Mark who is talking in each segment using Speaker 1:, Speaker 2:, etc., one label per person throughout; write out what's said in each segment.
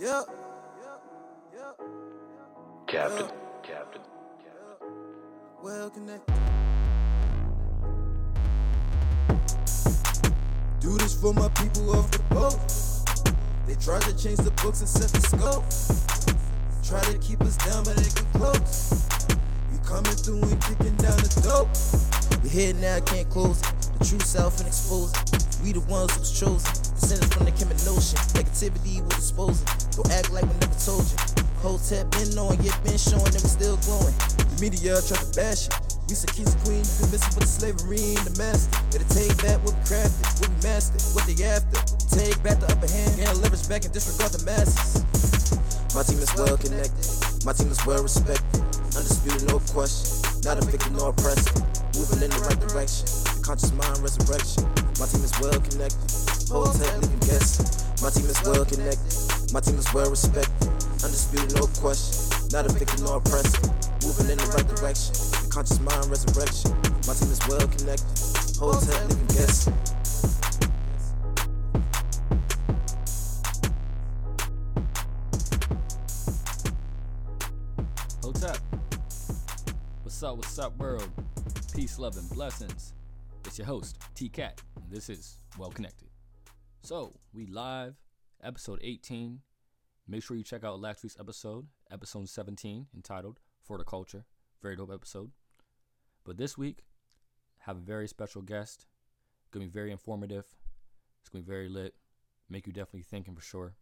Speaker 1: Yeah.
Speaker 2: Captain,
Speaker 1: Yeah.
Speaker 2: Captain.
Speaker 1: Well connected. Do this for my people off the boat. They tried to change the books and set the scope. Try to keep us down, but they get close. We coming through and kicking down the dope. We here now, can't close it. The true self and expose it. We the ones who's chosen. Descendants from the chemical notion. Negativity will dispose it. Don't act like we never told you. Hotep been knowing, yet been showing that we still glowing. The media try to bash it. We some kings and queens, been missing with the slavery and the master. Better take back what we crafted, what we mastered, what they after. Take back the upper hand, gain leverage back and disregard the masses. My team is well connected, my team is well respected. Undisputed, no question. Not a victim nor oppressor. Moving in the right direction. Conscious mind resurrection. My team is well connected. Hotep leaving guessing. My team is well connected. My team is well respected. Undisputed, no question. Not a victim nor oppressor. Moving in the right direction. Conscious mind resurrection. My team is well connected. Whole leaving guessing.
Speaker 3: Hotep. What's up, what's up, world? Peace, love, and blessings. It's your host, T Cat, and this is Well Connected. So, we live, episode 18. Make sure you check out last week's episode, episode 17, entitled For the Culture. Very dope episode. But this week, have a very special guest. Gonna be very informative. It's gonna be very lit. Make you definitely thinking for sure.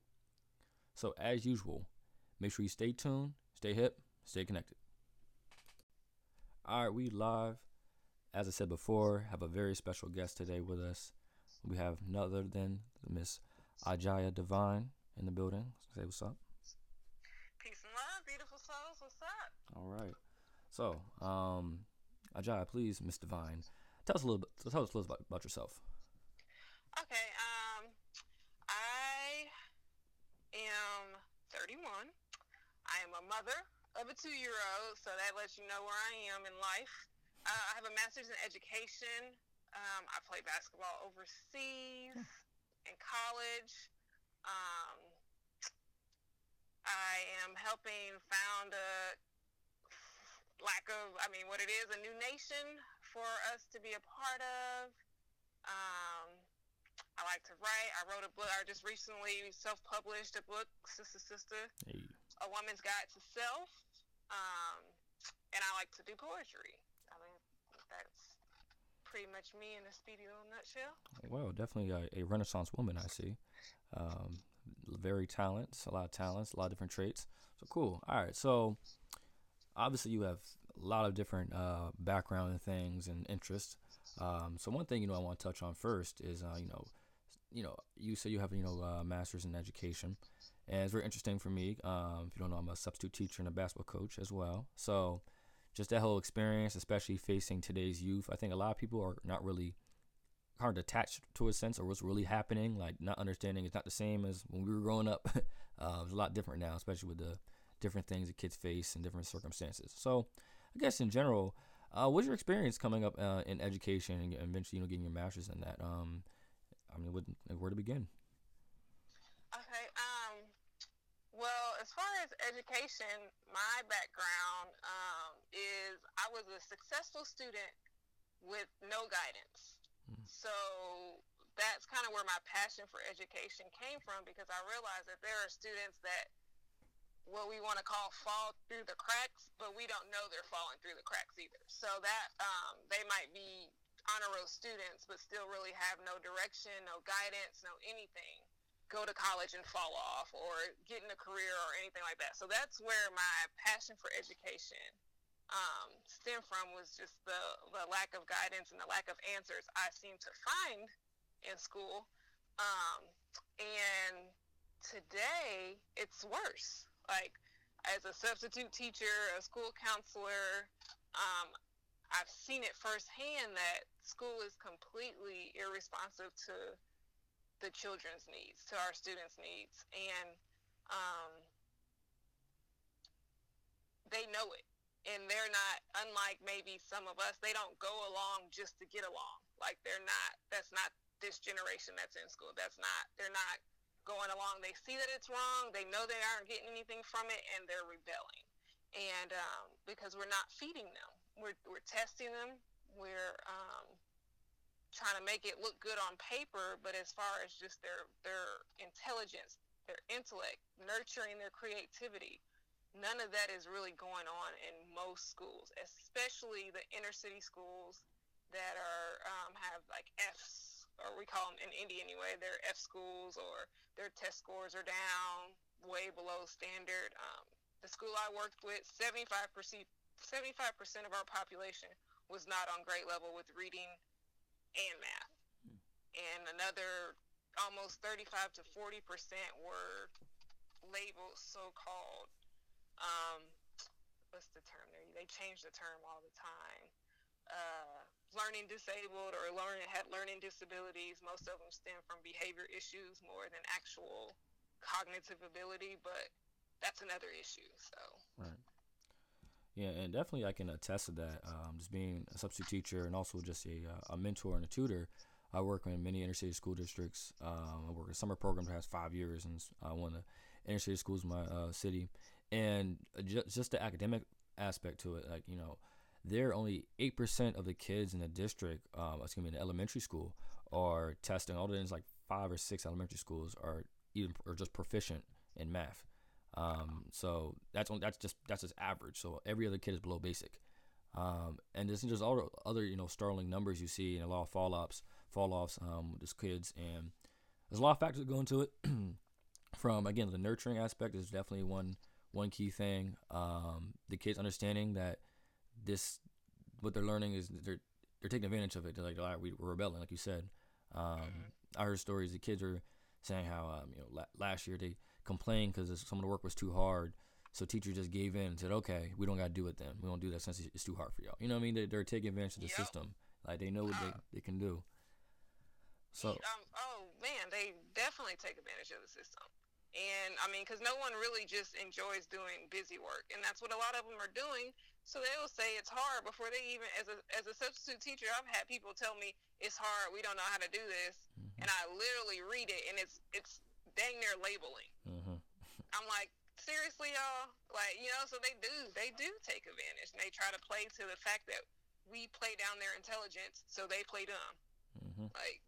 Speaker 3: So, as usual, make sure you stay tuned, stay hip, stay connected. All right, we live. As I said before, have a very special guest today with us. We have none other than Miss Ajaya Divine in the building. Say what's up.
Speaker 4: Peace and love, beautiful souls. What's up?
Speaker 3: All right. So, um, Ajaya, please, Miss Divine, tell us a little bit. Tell us a little about, about yourself.
Speaker 4: Okay, um, I am 31. I am a mother of a two-year-old, so that lets you know where I am in life. Uh, I have a master's in education. Um, I play basketball overseas in college. Um, I am helping found a lack of, I mean, what it is, a new nation for us to be a part of. Um, I like to write. I wrote a book. I just recently self-published a book, Sista Sista,
Speaker 3: Hey.
Speaker 4: A Woman's Guide to Self. Um, and I like to do poetry. Pretty much me in a speedy little nutshell.
Speaker 3: Well, definitely a, a Renaissance woman, I see. Um, very talents, a lot of talents, a lot of different traits. So cool. All right. So obviously you have a lot of different uh, background and things and interests. Um, so one thing you know I want to touch on first is uh, you know, you know, you say you have you know a master's in education, and it's very interesting for me. Um, if you don't know, I'm a substitute teacher and a basketball coach as well. So just that whole experience, especially facing today's youth, I think a lot of people are not really kind of attached to a sense of what's really happening, like not understanding it's not the same as when we were growing up. uh, it's a lot different now, especially with the different things that kids face and different circumstances. So, I guess in general, uh, what's your experience coming up uh, in education and eventually, you know, getting your master's in that? Um, I mean, what, where to begin?
Speaker 4: Okay. Um. Well, as far as education, my background um, is I was a successful student with no guidance.
Speaker 3: Mm.
Speaker 4: So that's kind of where my passion for education came from because I realized that there are students that what we want to call fall through the cracks, but we don't know they're falling through the cracks either. So that um, they might be honor roll students, but still really have no direction, no guidance, no anything go to college and fall off or get in a career or anything like that. So that's where my passion for education um, stemmed from was just the, the lack of guidance and the lack of answers I seemed to find in school. Um, and today it's worse. Like as a substitute teacher, a school counselor, um, I've seen it firsthand that school is completely irresponsive to the children's needs, to our students' needs, and um, they know it. And they're not unlike maybe some of us. They don't go along just to get along. Like they're not. That's not this generation that's in school. That's not. They're not going along. They see that it's wrong. They know they aren't getting anything from it, and they're rebelling. And um, because we're not feeding them, we're we're testing them. We're um, trying to make it look good on paper, but as far as just their their intelligence, their intellect, nurturing their creativity, none of that is really going on in most schools, especially the inner city schools that are um, have like Fs, or we call them in Indy anyway, they're F schools, or their test scores are down way below standard. Um, the school I worked with, 75 percent 75% of our population was not on grade level with reading and math. And another almost 35 to 40% were labeled so-called um, what's the term there? They change the term all the time. Uh, learning disabled or learning had learning disabilities. Most of them stem from behavior issues more than actual cognitive ability, but that's another issue. So.
Speaker 3: Right. Yeah, and definitely I can attest to that. Um, just being a substitute teacher and also just a, uh, a mentor and a tutor. I work in many inner city school districts. Um, I work in a summer program has five years and uh, one of the inner city schools in my uh, city and just, just the academic aspect to it, like you know, there are only eight percent of the kids in the district, um, excuse me, in elementary school, are testing. All the things like five or six elementary schools are even are just proficient in math. Um, so that's only, that's just that's just average. So every other kid is below basic. Um, and this is just all other you know startling numbers you see and a lot of fall ups, fall offs um, with these kids, and there's a lot of factors that go into it. From again, the nurturing aspect is definitely one one key thing. Um, the kids understanding that this, what they're learning is they're they're taking advantage of it. They're like, all right, we, are rebelling, like you said. Um, mm-hmm. I heard stories. The kids are saying how um, you know la- last year they complained because some of the work was too hard. So teachers just gave in and said, okay, we don't got to do it then. We don't do that since it's too hard for y'all. You know what I mean? They, they're taking advantage of the yep. system. Like they know what they, they can do.
Speaker 4: So. Um, oh man, they definitely take advantage of the system. And I mean, because no one really just enjoys doing busy work, and that's what a lot of them are doing. So they will say it's hard before they even, as a as a substitute teacher, I've had people tell me it's hard. We don't know how to do this, mm-hmm. and I literally read it, and it's it's dang near labeling. Mm-hmm. I'm like, seriously, y'all, like you know. So they do they do take advantage, and they try to play to the fact that we play down their intelligence, so they play dumb. Mm-hmm. Like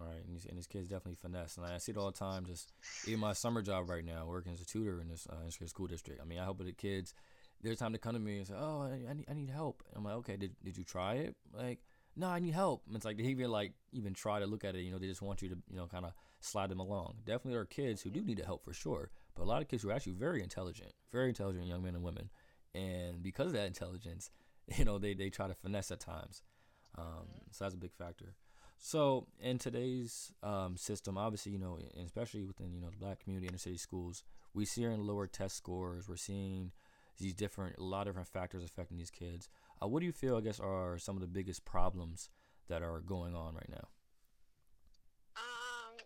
Speaker 3: all right, and these, and these kids definitely finesse, and I see it all the time. Just even my summer job right now, working as a tutor in this uh, school district. I mean, I help with the kids. There's time to come to me and say, "Oh, I, I, need, I need help." I'm like, "Okay, did, did you try it?" Like, no, I need help. And it's like they even like even try to look at it. You know, they just want you to you know kind of slide them along. Definitely, there are kids who do need help for sure, but a lot of kids who are actually very intelligent, very intelligent young men and women, and because of that intelligence, you know, they they try to finesse at times. Um, so that's a big factor. So in today's um, system, obviously, you know, especially within you know the black community, inner city schools, we see in lower test scores. We're seeing these different, a lot of different factors affecting these kids. Uh, what do you feel, I guess, are some of the biggest problems that are going on right now?
Speaker 4: Um,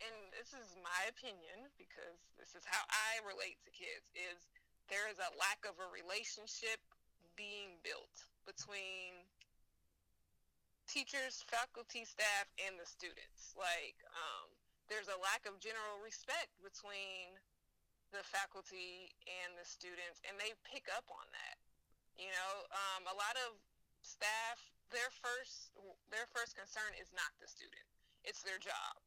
Speaker 4: and this is my opinion because this is how I relate to kids. Is there is a lack of a relationship being built between teachers, faculty, staff, and the students. Like, um, there's a lack of general respect between the faculty and the students, and they pick up on that. You know, um, a lot of staff, their first their first concern is not the student; it's their job,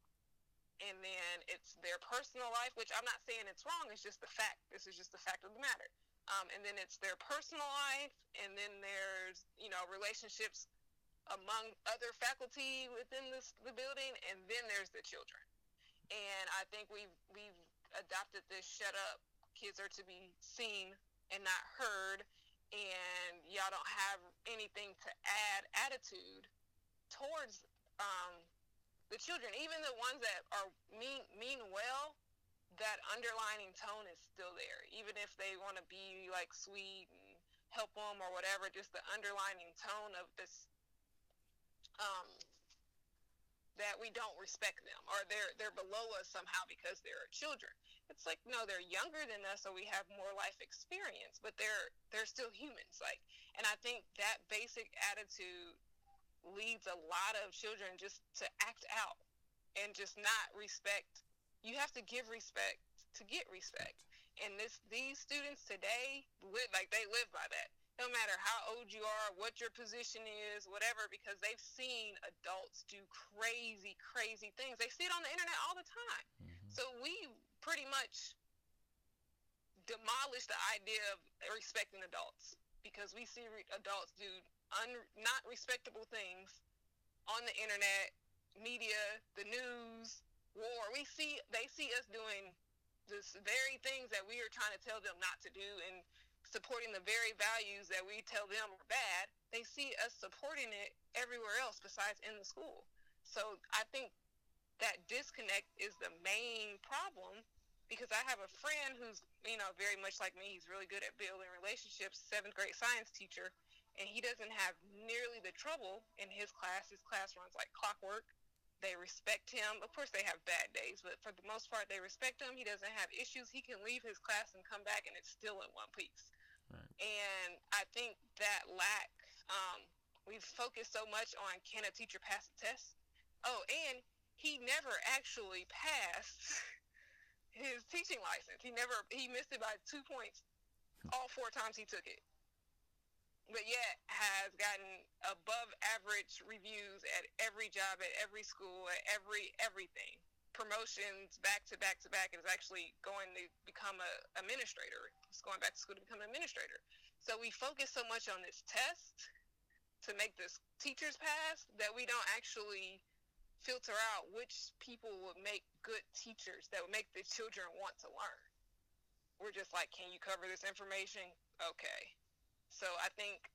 Speaker 4: and then it's their personal life. Which I'm not saying it's wrong; it's just the fact. This is just the fact of the matter. Um, and then it's their personal life, and then there's you know relationships among other faculty within this, the building, and then there's the children. And I think we've we've adopted this shut up. Kids are to be seen and not heard, and y'all don't have anything to add attitude towards um, the children, even the ones that are mean mean well. That underlining tone is still there, even if they want to be like sweet and help them or whatever. Just the underlining tone of this um, that we don't respect them or they're they're below us somehow because they're children. It's like no, they're younger than us, so we have more life experience, but they're they're still humans. Like, and I think that basic attitude leads a lot of children just to act out and just not respect. You have to give respect to get respect. And this these students today live like they live by that. No matter how old you are, what your position is, whatever, because they've seen adults do crazy, crazy things. They see it on the internet all the time. Mm-hmm. So we pretty much demolish the idea of respecting adults because we see re- adults do un- not respectable things on the internet, media, the news, war. We see they see us doing the very things that we are trying to tell them not to do and supporting the very values that we tell them are bad, they see us supporting it everywhere else besides in the school. So I think that disconnect is the main problem because I have a friend who's, you know, very much like me. He's really good at building relationships, seventh grade science teacher, and he doesn't have nearly the trouble in his class. His class runs like clockwork. They respect him. Of course, they have bad days, but for the most part, they respect him. He doesn't have issues. He can leave his class and come back, and it's still in one piece. Right. And I think that lack, um, we've focused so much on can a teacher pass a test? Oh, and he never actually passed his teaching license. He never he missed it by two points all four times he took it but yet has gotten above average reviews at every job, at every school, at every everything. Promotions back to back to back. Is actually going to become a administrator. He's going back to school to become an administrator. So we focus so much on this test to make this teachers pass that we don't actually filter out which people would make good teachers that would make the children want to learn. We're just like, can you cover this information? Okay so I think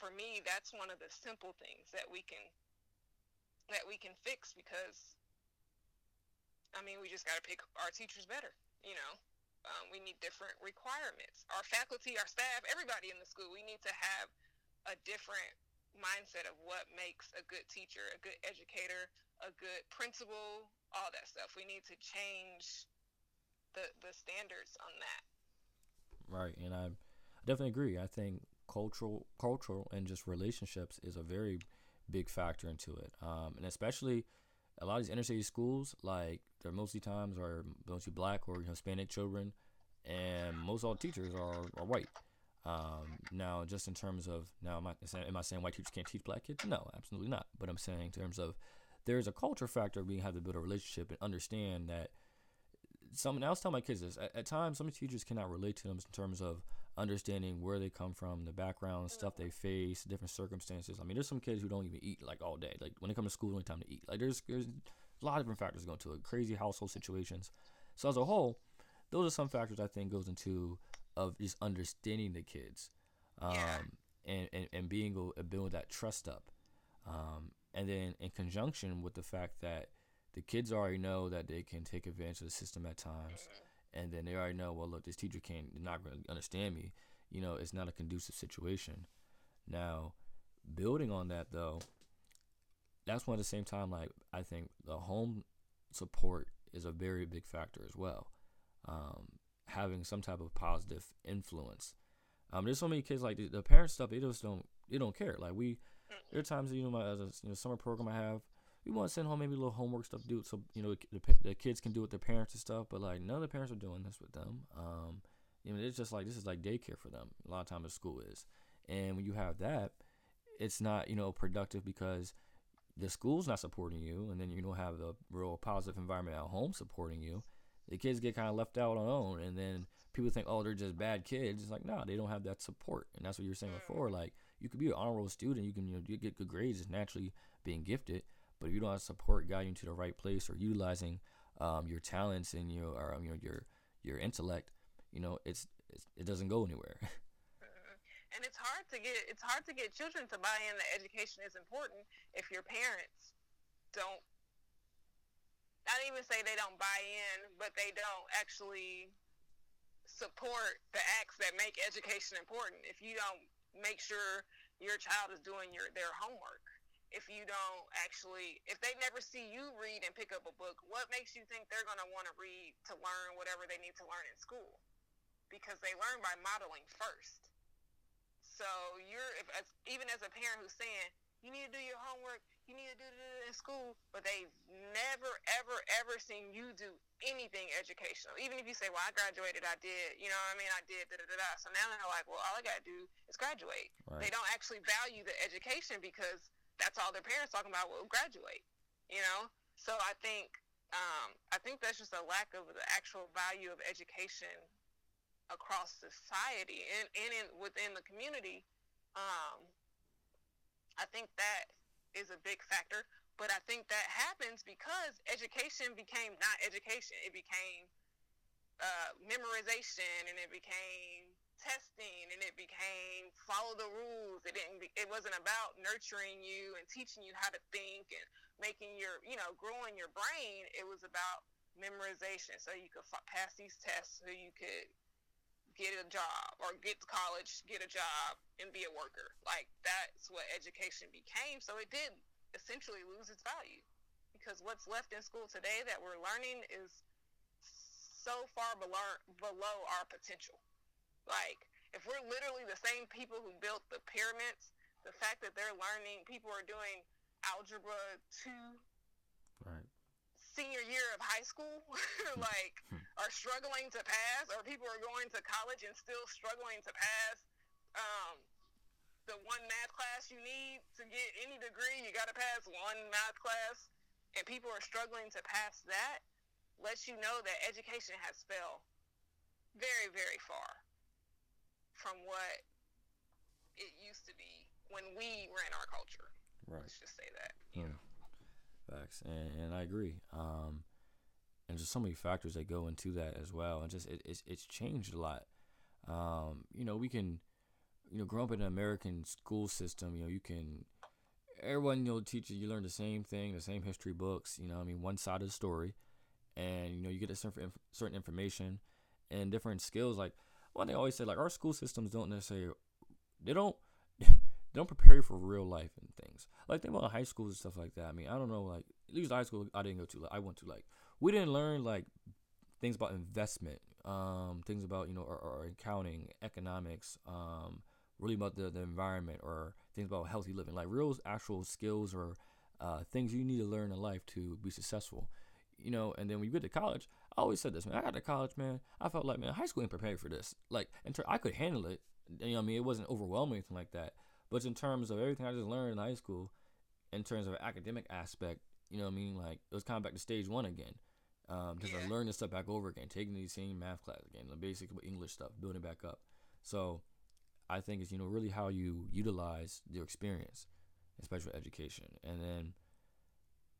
Speaker 4: for me, that's one of the simple things that we can that we can fix because I mean, we just got to pick our teachers better. You know, um, we need different requirements. Our faculty, our staff, everybody in the school, we need to have a different mindset of what makes a good teacher, a good educator, a good principal, all that stuff. We need to change the the standards on that.
Speaker 3: Right, and I'm definitely agree. I think cultural, cultural, and just relationships is a very big factor into it, um, and especially a lot of these inner city schools, like they're mostly times are mostly black or Hispanic children, and most all teachers are, are white. Um, now, just in terms of now, am I, am I saying white teachers can't teach black kids? No, absolutely not. But I'm saying in terms of there's a culture factor being have to build a relationship and understand that some. And I was telling my kids this at, at times some teachers cannot relate to them in terms of understanding where they come from, the background, stuff they face, different circumstances. I mean, there's some kids who don't even eat like all day. Like when they come to school, only time to eat. Like there's there's a lot of different factors going to it. Crazy household situations. So as a whole, those are some factors I think goes into of just understanding the kids, um, yeah. and, and and being able to build that trust up, um, and then in conjunction with the fact that the kids already know that they can take advantage of the system at times. And then they already know, well, look, this teacher can't not to understand me. You know, it's not a conducive situation. Now, building on that though, that's one at the same time. Like I think the home support is a very big factor as well. Um, having some type of positive influence. Um, there's so many kids like the, the stuff. They just don't. They don't care. Like we, there are times you know, my, as a you know, summer program I have we want to send home maybe a little homework stuff to do so you know the, the kids can do it with their parents and stuff but like none of the parents are doing this with them. Um you know it's just like this is like daycare for them a lot of times school is. And when you have that it's not you know productive because the school's not supporting you and then you don't have the real positive environment at home supporting you. The kids get kind of left out on their own and then people think oh they're just bad kids. It's like no they don't have that support and that's what you were saying before. Like you could be an honor roll student you can you know get good grades it's naturally being gifted but if you don't have support guiding you to the right place or utilizing um, your talents and your or, um, your your intellect, you know, it's, it's it doesn't go anywhere.
Speaker 4: Mm-hmm. and it's hard to get it's hard to get children to buy in that education is important if your parents don't not even say they don't buy in, but they don't actually support the acts that make education important. If you don't make sure your child is doing your their homework, if you don't actually if they never see you read and pick up a book what makes you think they're going to want to read to learn whatever they need to learn in school because they learn by modeling first so you're if, as, even as a parent who's saying you need to do your homework, you need to do it in school, but they've never, ever, ever seen you do anything educational. Even if you say, well, I graduated, I did, you know what I mean? I did, da da da da. So now they're like, well, all I got to do is graduate. Right. They don't actually value the education because that's all their parents talking about, well, graduate, you know? So I think, um, I think that's just a lack of the actual value of education across society and, and in, within the community. Um, I think that is a big factor. But I think that happens because education became not education. It became uh, memorization and it became testing and it became follow the rules. It didn't. Be, it wasn't about nurturing you and teaching you how to think and making your you know growing your brain. It was about memorization so you could f- pass these tests so you could get a job or get to college, get a job, and be a worker. Like that's what education became. So it did essentially lose its value because what's left in school today that we're learning is so far below, below our potential. Like if we're literally the same people who built the pyramids, the fact that they're learning, people are doing algebra two,
Speaker 3: right.
Speaker 4: senior year of high school like hmm. are struggling to pass or people are going to college and still struggling to pass um, the one math class you need to get any degree you got to pass one math class and people are struggling to pass that lets you know that education has fell very very far from what it used to be when we ran our culture
Speaker 3: right
Speaker 4: let's just say that
Speaker 3: yeah Facts, and, and I agree. Um, and just so many factors that go into that as well, and just it, it's it's changed a lot. Um, you know, we can, you know, grow up in an American school system. You know, you can, everyone you know teaches you learn the same thing, the same history books. You know, I mean, one side of the story, and you know, you get a certain certain information and different skills. Like one thing I always say, like our school systems don't necessarily, they don't they don't prepare you for real life and things. Like think about high school and stuff like that. I mean, I don't know, like at least high school I didn't go to. Like, I went to like we didn't learn like things about investment, um, things about you know or, or accounting, economics, um, really about the, the environment or things about healthy living, like real actual skills or uh, things you need to learn in life to be successful. You know, and then when you get to college, I always said this, man. I got to college, man. I felt like, man, high school ain't prepared for this. Like, and I could handle it. You know, what I mean, it wasn't overwhelming or anything like that. But in terms of everything I just learned in high school, in terms of academic aspect, you know what I mean? Like it was kind of back to stage one again. Um, because yeah. I learned this stuff back over again, taking these same math class again, the basic English stuff, building back up. So I think it's you know really how you utilize your experience, especially education, and then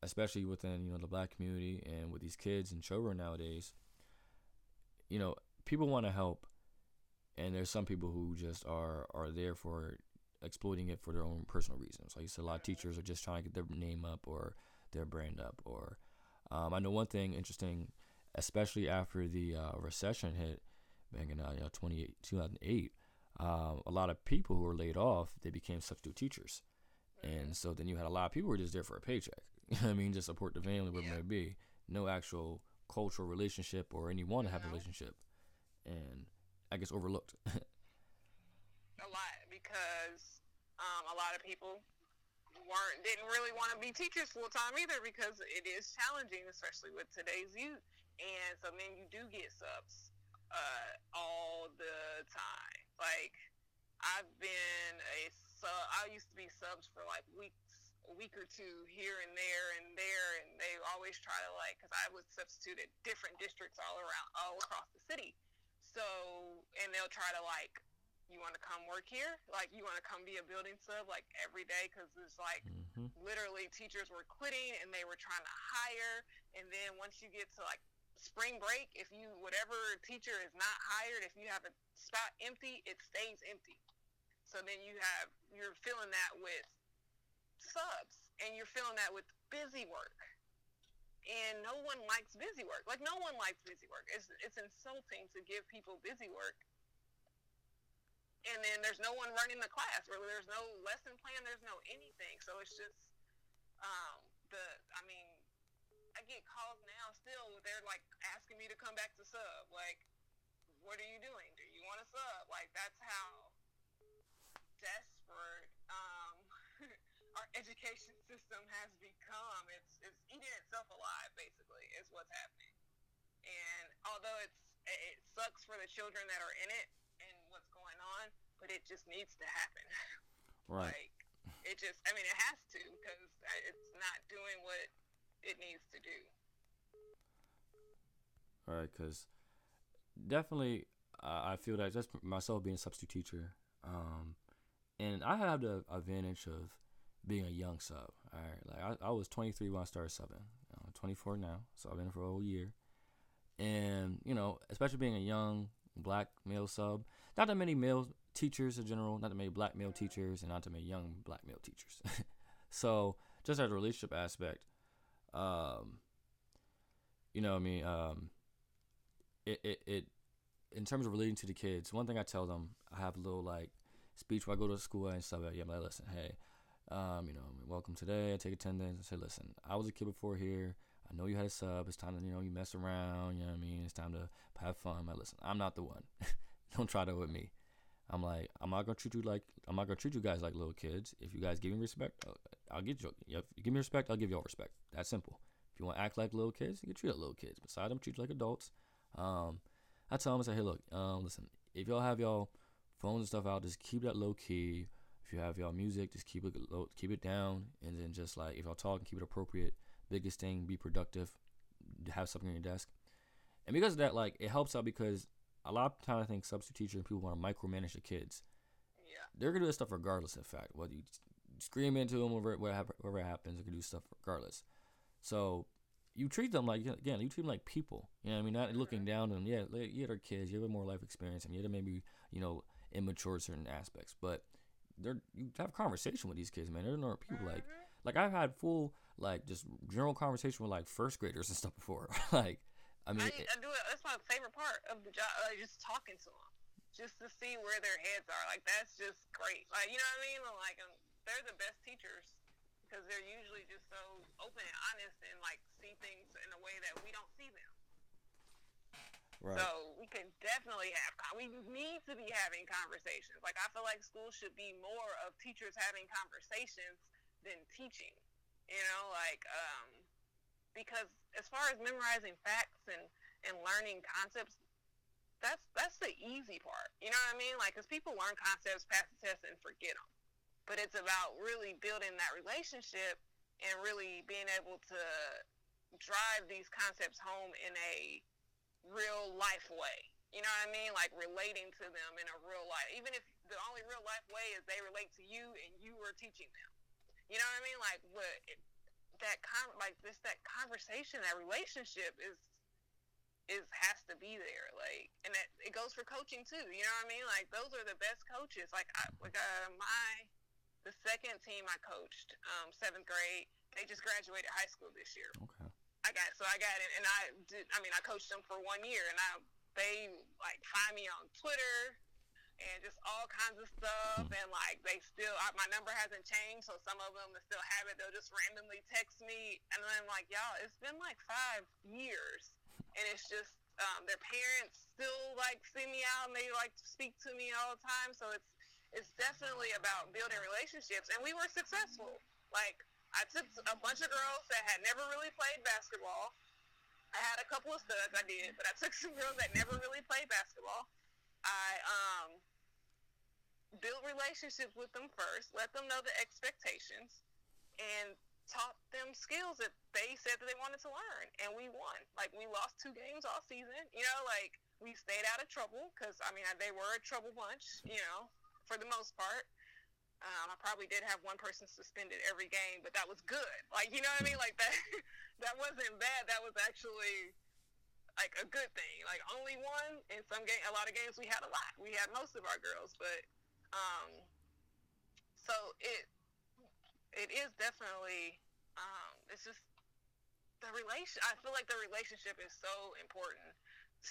Speaker 3: especially within you know the black community and with these kids and children nowadays. You know, people want to help, and there's some people who just are are there for exploiting it for their own personal reasons. Like you said, a lot of teachers are just trying to get their name up or their brand up. Or um, I know one thing interesting, especially after the uh, recession hit back in uh, you know 2008, um, a lot of people who were laid off they became substitute teachers, and so then you had a lot of people who were just there for a paycheck. I mean, just support the family, whatever yeah. it be. No actual cultural relationship or any want to have a relationship, and I guess overlooked.
Speaker 4: a lot because um, a lot of people weren't didn't really want to be teachers full time either because it is challenging, especially with today's youth. And so then you do get subs uh, all the time. Like I've been a sub. I used to be subs for like weeks, a week or two here and there and there, and they always try to like because I would substitute at different districts all around, all across the city. So and they'll try to like you want to come work here? Like, you want to come be a building sub like every day? Because it's like mm-hmm. literally teachers were quitting and they were trying to hire. And then once you get to like spring break, if you, whatever teacher is not hired, if you have a spot empty, it stays empty. So then you have, you're feeling that with subs and you're feeling that with busy work. And no one likes busy work. Like no one likes busy work. It's it's insulting to give people busy work and then there's no one running the class really there's no lesson plan there's no anything so it's just um the i mean i get calls now still they're like asking me to come back to sub like what are you doing do you want to sub like that's how our education system has become. It's it's eating itself alive, basically, is what's happening. And although it's it sucks for the children that are in it and what's going on, but it just needs to happen.
Speaker 3: Right.
Speaker 4: Like it just, I mean, it has to because it's not doing what it needs to do.
Speaker 3: All right, because definitely uh, I feel that just myself being a substitute teacher, um, and I have the advantage of being a young sub. All right, like I, I was 23 when I started subbing. I'm 24 now, so I've been for a whole year. And you know, especially being a young black male sub, not that many male teachers in general, not that many black male teachers, and not that many young black male teachers. so just as a relationship aspect, um, you know, I mean, um, it, it, it, in terms of relating to the kids, one thing I tell them, I have a little like speech where I go to school and stuff. Yeah, I'm like, listen, hey, um, you know, welcome today. I take attendance. I say, listen, I was a kid before here. I know you had a sub. It's time to, you know, you mess around. You know what I mean? It's time to have fun. I'm listen, I'm not the one. Don't try that with me. I'm like, I'm not gonna treat you like I'm not gonna treat you guys like little kids. If you guys give me respect, I'll, I'll give you. If you give me respect, I'll give y'all respect. That's simple. If you want to act like little kids, you get treated like little kids. Besides them, treat you like adults. Um, I tell them, I say, hey, look, um, listen, if y'all have y'all phones and stuff out, just keep that low key. If you have y'all music, just keep it low, keep it down, and then just like if y'all talking, keep it appropriate. Biggest thing, be productive. Have something on your desk, and because of that, like it helps out because a lot of times I think substitute teachers and people want to micromanage the kids.
Speaker 4: Yeah.
Speaker 3: They're gonna do this stuff regardless. In fact, whether you scream into them, whatever, whatever happens, they're gonna do stuff regardless. So you treat them like again, you treat them like people. You know what I mean? Not looking mm-hmm. down on them. Yeah, you are kids. You have more life experience, and you have maybe you know immature certain aspects, but they're you have conversation with these kids, man. They're normal people. Like like I've had full like just general conversation with like first graders and stuff before. like I mean,
Speaker 4: I, I do it. That's my favorite part of the job. Like just talking to them, just to see where their heads are. Like that's just great. Like you know what I mean? Like um, they're the best teachers because they're usually just so open and honest and like see things in a way that we don't see them. Right. So we can definitely have. We need to be having conversations. Like I feel like school should be more of teachers having conversations than teaching. You know, like um, because as far as memorizing facts and and learning concepts, that's that's the easy part. You know what I mean? Like, because people learn concepts, pass the test, and forget them. But it's about really building that relationship and really being able to drive these concepts home in a real life way. You know what I mean? Like relating to them in a real life. Even if the only real life way is they relate to you and you are teaching them. You know what I mean? Like what that con like this that conversation, that relationship is is has to be there. Like, and it goes for coaching too. You know what I mean? Like those are the best coaches. Like, I, like uh, my the second team I coached, um, seventh grade, they just graduated high school this year.
Speaker 3: Okay.
Speaker 4: I got so I got it, and I did. I mean, I coached them for one year, and I they like find me on Twitter and just all kinds of stuff. Hmm. And like they still, I, my number hasn't changed, so some of them still have it. They'll just randomly text me, and I'm like, y'all, it's been like five years, and it's just um, their parents still like see me out and they like speak to me all the time. So it's it's definitely about building relationships, and we were successful. Like I took a bunch of girls that had never really played basketball. I had a couple of studs, I did, but I took some girls that never really played basketball. I um build relationships with them first, let them know the expectations, and taught them skills that they said that they wanted to learn, and we won. Like we lost two games all season, you know. Like we stayed out of trouble because I mean they were a trouble bunch, you know, for the most part. Um, I probably did have one person suspended every game, but that was good. Like you know what I mean? Like that that wasn't bad. That was actually like a good thing. Like only one in some game, a lot of games we had a lot. We had most of our girls, but um, so it it is definitely um, it's just the relation. I feel like the relationship is so important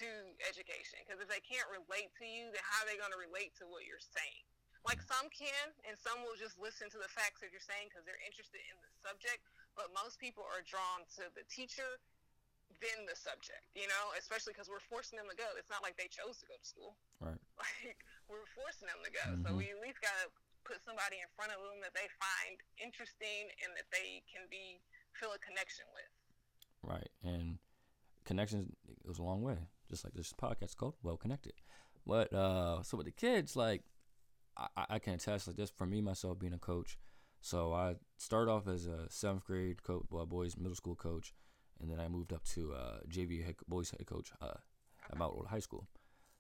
Speaker 4: to education because if they can't relate to you, then how are they going to relate to what you're saying? Like some can, and some will just listen to the facts that you're saying because they're interested in the subject. But most people are drawn to the teacher, than the subject. You know, especially because we're forcing them to go. It's not like they chose to go to school.
Speaker 3: Right.
Speaker 4: Like we're forcing them to go. Mm-hmm. So we at least got to put somebody in front of them that they find interesting and that they can be feel a connection with.
Speaker 3: Right, and connections goes a long way. Just like this podcast called "Well Connected." But uh, so with the kids, like I, I can attest, like this for me myself being a coach. So I started off as a seventh grade coach, well, boys middle school coach, and then I moved up to uh, JV head, boys head coach uh, at Mount Road High School.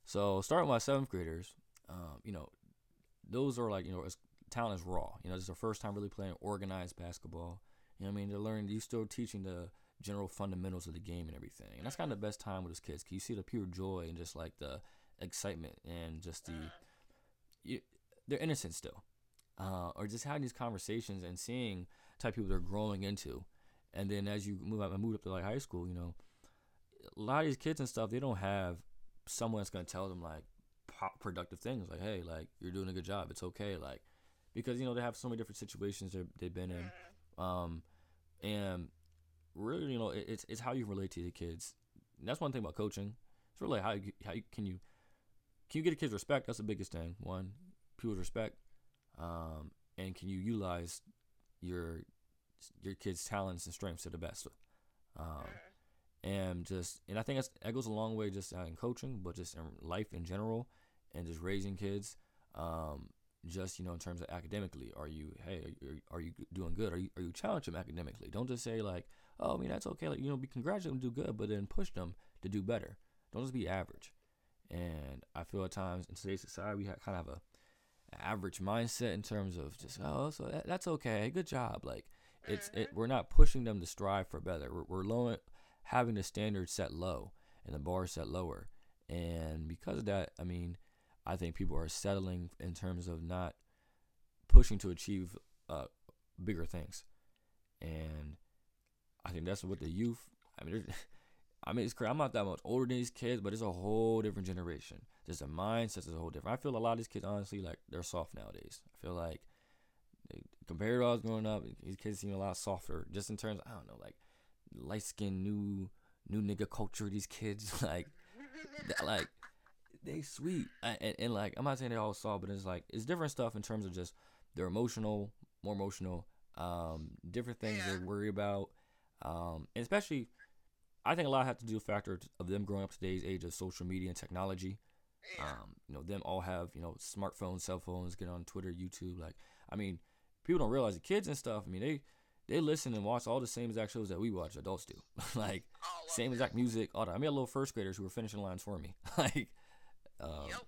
Speaker 3: So starting with my seventh graders, um, you know, those are like you know, talent is raw. You know, this is their first time really playing organized basketball. You know I mean? They're learning. You're still teaching the general fundamentals of the game and everything, and that's kind of the best time with those kids. Cause you see the pure joy and just like the excitement and just the you, they're innocent still, uh, or just having these conversations and seeing type people they're growing into, and then as you move up and move up to like high school, you know, a lot of these kids and stuff they don't have someone that's gonna tell them like productive things like hey like you're doing a good job. It's okay like because you know they have so many different situations they've been in. Um and really you know it, it's, it's how you relate to the kids. And that's one thing about coaching. It's really how you, how you, can you can you get a kid's respect? That's the biggest thing. One people's respect, um, and can you utilize your your kids' talents and strengths to the best? Um, and just and I think that goes a long way just in coaching, but just in life in general, and just raising kids. Um, just you know, in terms of academically, are you hey, are, are you doing good? Are you are you challenging them academically? Don't just say like, oh, I mean that's okay, like you know, be congratulate them, do good, but then push them to do better. Don't just be average. And I feel at times in today's society we kind of have a average mindset in terms of just oh so that, that's okay good job like it's it, we're not pushing them to strive for better we're, we're low, having the standard set low and the bar set lower and because of that i mean i think people are settling in terms of not pushing to achieve uh, bigger things and i think that's what the youth i mean I mean, it's crazy. I'm not that much older than these kids, but it's a whole different generation. Just the mindset is a whole different. I feel a lot of these kids, honestly, like they're soft nowadays. I feel like they, compared to I was growing up, these kids seem a lot softer. Just in terms, of, I don't know, like light skinned new new nigga culture. These kids, like, like they sweet, and, and, like I'm not saying they're all soft, but it's like it's different stuff in terms of just they're emotional, more emotional, um, different things yeah. they worry about, um, and especially I think a lot has to do with the factor of them growing up today's age of social media and technology. Um, you know, them all have you know smartphones, cell phones, get on Twitter, YouTube. Like, I mean, people don't realize the kids and stuff. I mean, they they listen and watch all the same exact shows that we watch. Adults do, like oh, same exact music. All that. I mean, a little first graders who were finishing lines for me, like, um, yep.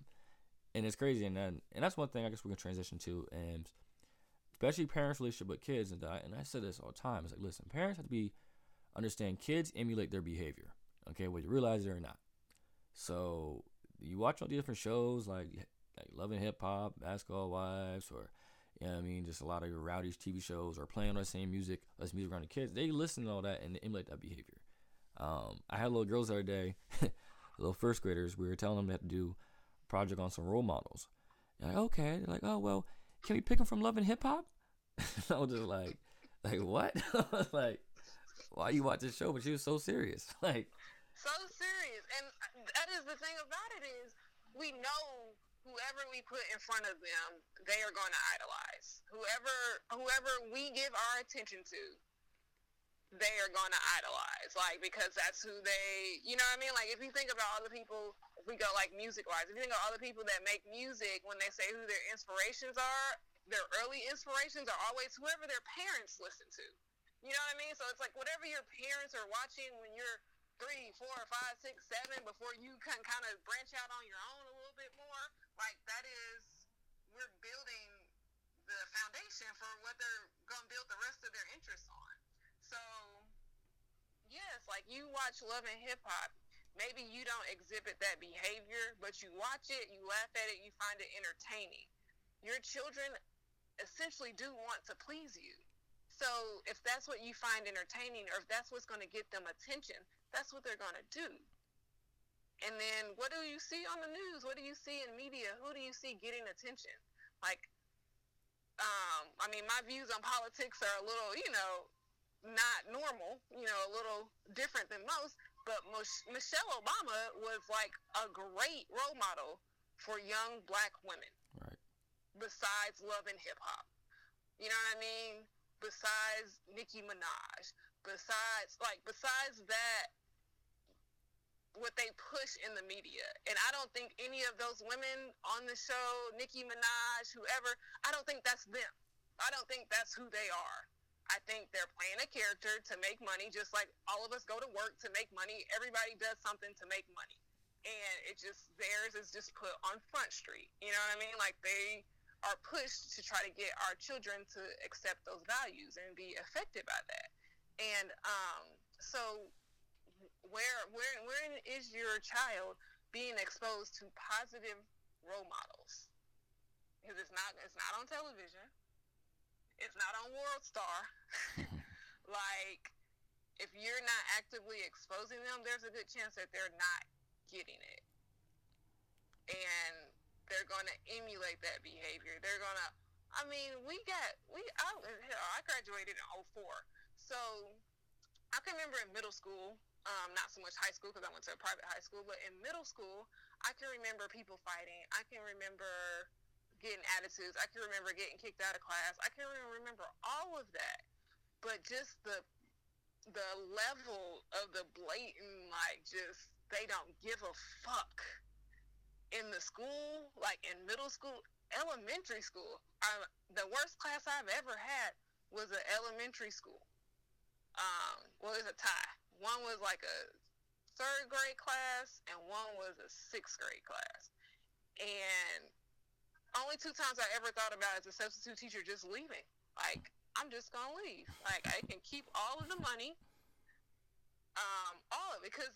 Speaker 3: and it's crazy. And then, and that's one thing I guess we can transition to, and especially parents' relationship with kids. And I, and I said this all the time. It's like, listen, parents have to be understand kids emulate their behavior. Okay, whether you realize it or not. So you watch all these different shows like like Love and Hip Hop, Basketball Wives, or you know I mean, just a lot of your rowdy TV shows or playing on the same music as music around the kids. They listen to all that and they emulate that behavior. Um, I had little girls the other day, little first graders. We were telling them they had to do a project on some role models. like, okay. They're like, oh well, can we pick them from Love and Hip Hop? I was just like, like what? like why you watch this show? But she was so serious, like
Speaker 4: so serious. And that is the thing about it is we know whoever we put in front of them, they are going to idolize. Whoever whoever we give our attention to, they are going to idolize. Like because that's who they, you know what I mean? Like if you think about all the people, if we go like music wise, if you think of all the people that make music, when they say who their inspirations are, their early inspirations are always whoever their parents listen to. You know what I mean? So it's like whatever your parents are watching when you're three, four, five, six, seven, before you can kind of branch out on your own a little bit more. Like that is, we're building the foundation for what they're gonna build the rest of their interests on. So, yes, like you watch Love and Hip Hop. Maybe you don't exhibit that behavior, but you watch it, you laugh at it, you find it entertaining. Your children essentially do want to please you. So if that's what you find entertaining or if that's what's going to get them attention, that's what they're going to do. And then what do you see on the news? What do you see in media? Who do you see getting attention? Like, um, I mean, my views on politics are a little, you know, not normal, you know, a little different than most. But Michelle Obama was like a great role model for young black women.
Speaker 3: Right.
Speaker 4: besides love and hip hop. You know what I mean? Besides Nicki Minaj, besides like besides that what they push in the media. And I don't think any of those women on the show, Nicki Minaj, whoever, I don't think that's them. I don't think that's who they are. I think they're playing a character to make money, just like all of us go to work to make money. Everybody does something to make money. And it just, theirs is just put on Front Street. You know what I mean? Like they are pushed to try to get our children to accept those values and be affected by that. And um, so where where where is your child being exposed to positive role models? Because it's not it's not on television. It's not on World Star. like if you're not actively exposing them, there's a good chance that they're not getting it. And they're going to emulate that behavior. They're going to I mean, we got we I, I graduated in 04. So I can remember in middle school um, not so much high school because I went to a private high school, but in middle school, I can remember people fighting. I can remember getting attitudes. I can remember getting kicked out of class. I can remember all of that. But just the the level of the blatant like just they don't give a fuck in the school, like in middle school, elementary school. I, the worst class I've ever had was an elementary school. Um, well, it's a tie one was like a third grade class and one was a sixth grade class. And only two times I ever thought about as a substitute teacher just leaving. Like, I'm just gonna leave. Like I can keep all of the money. Um, all of it because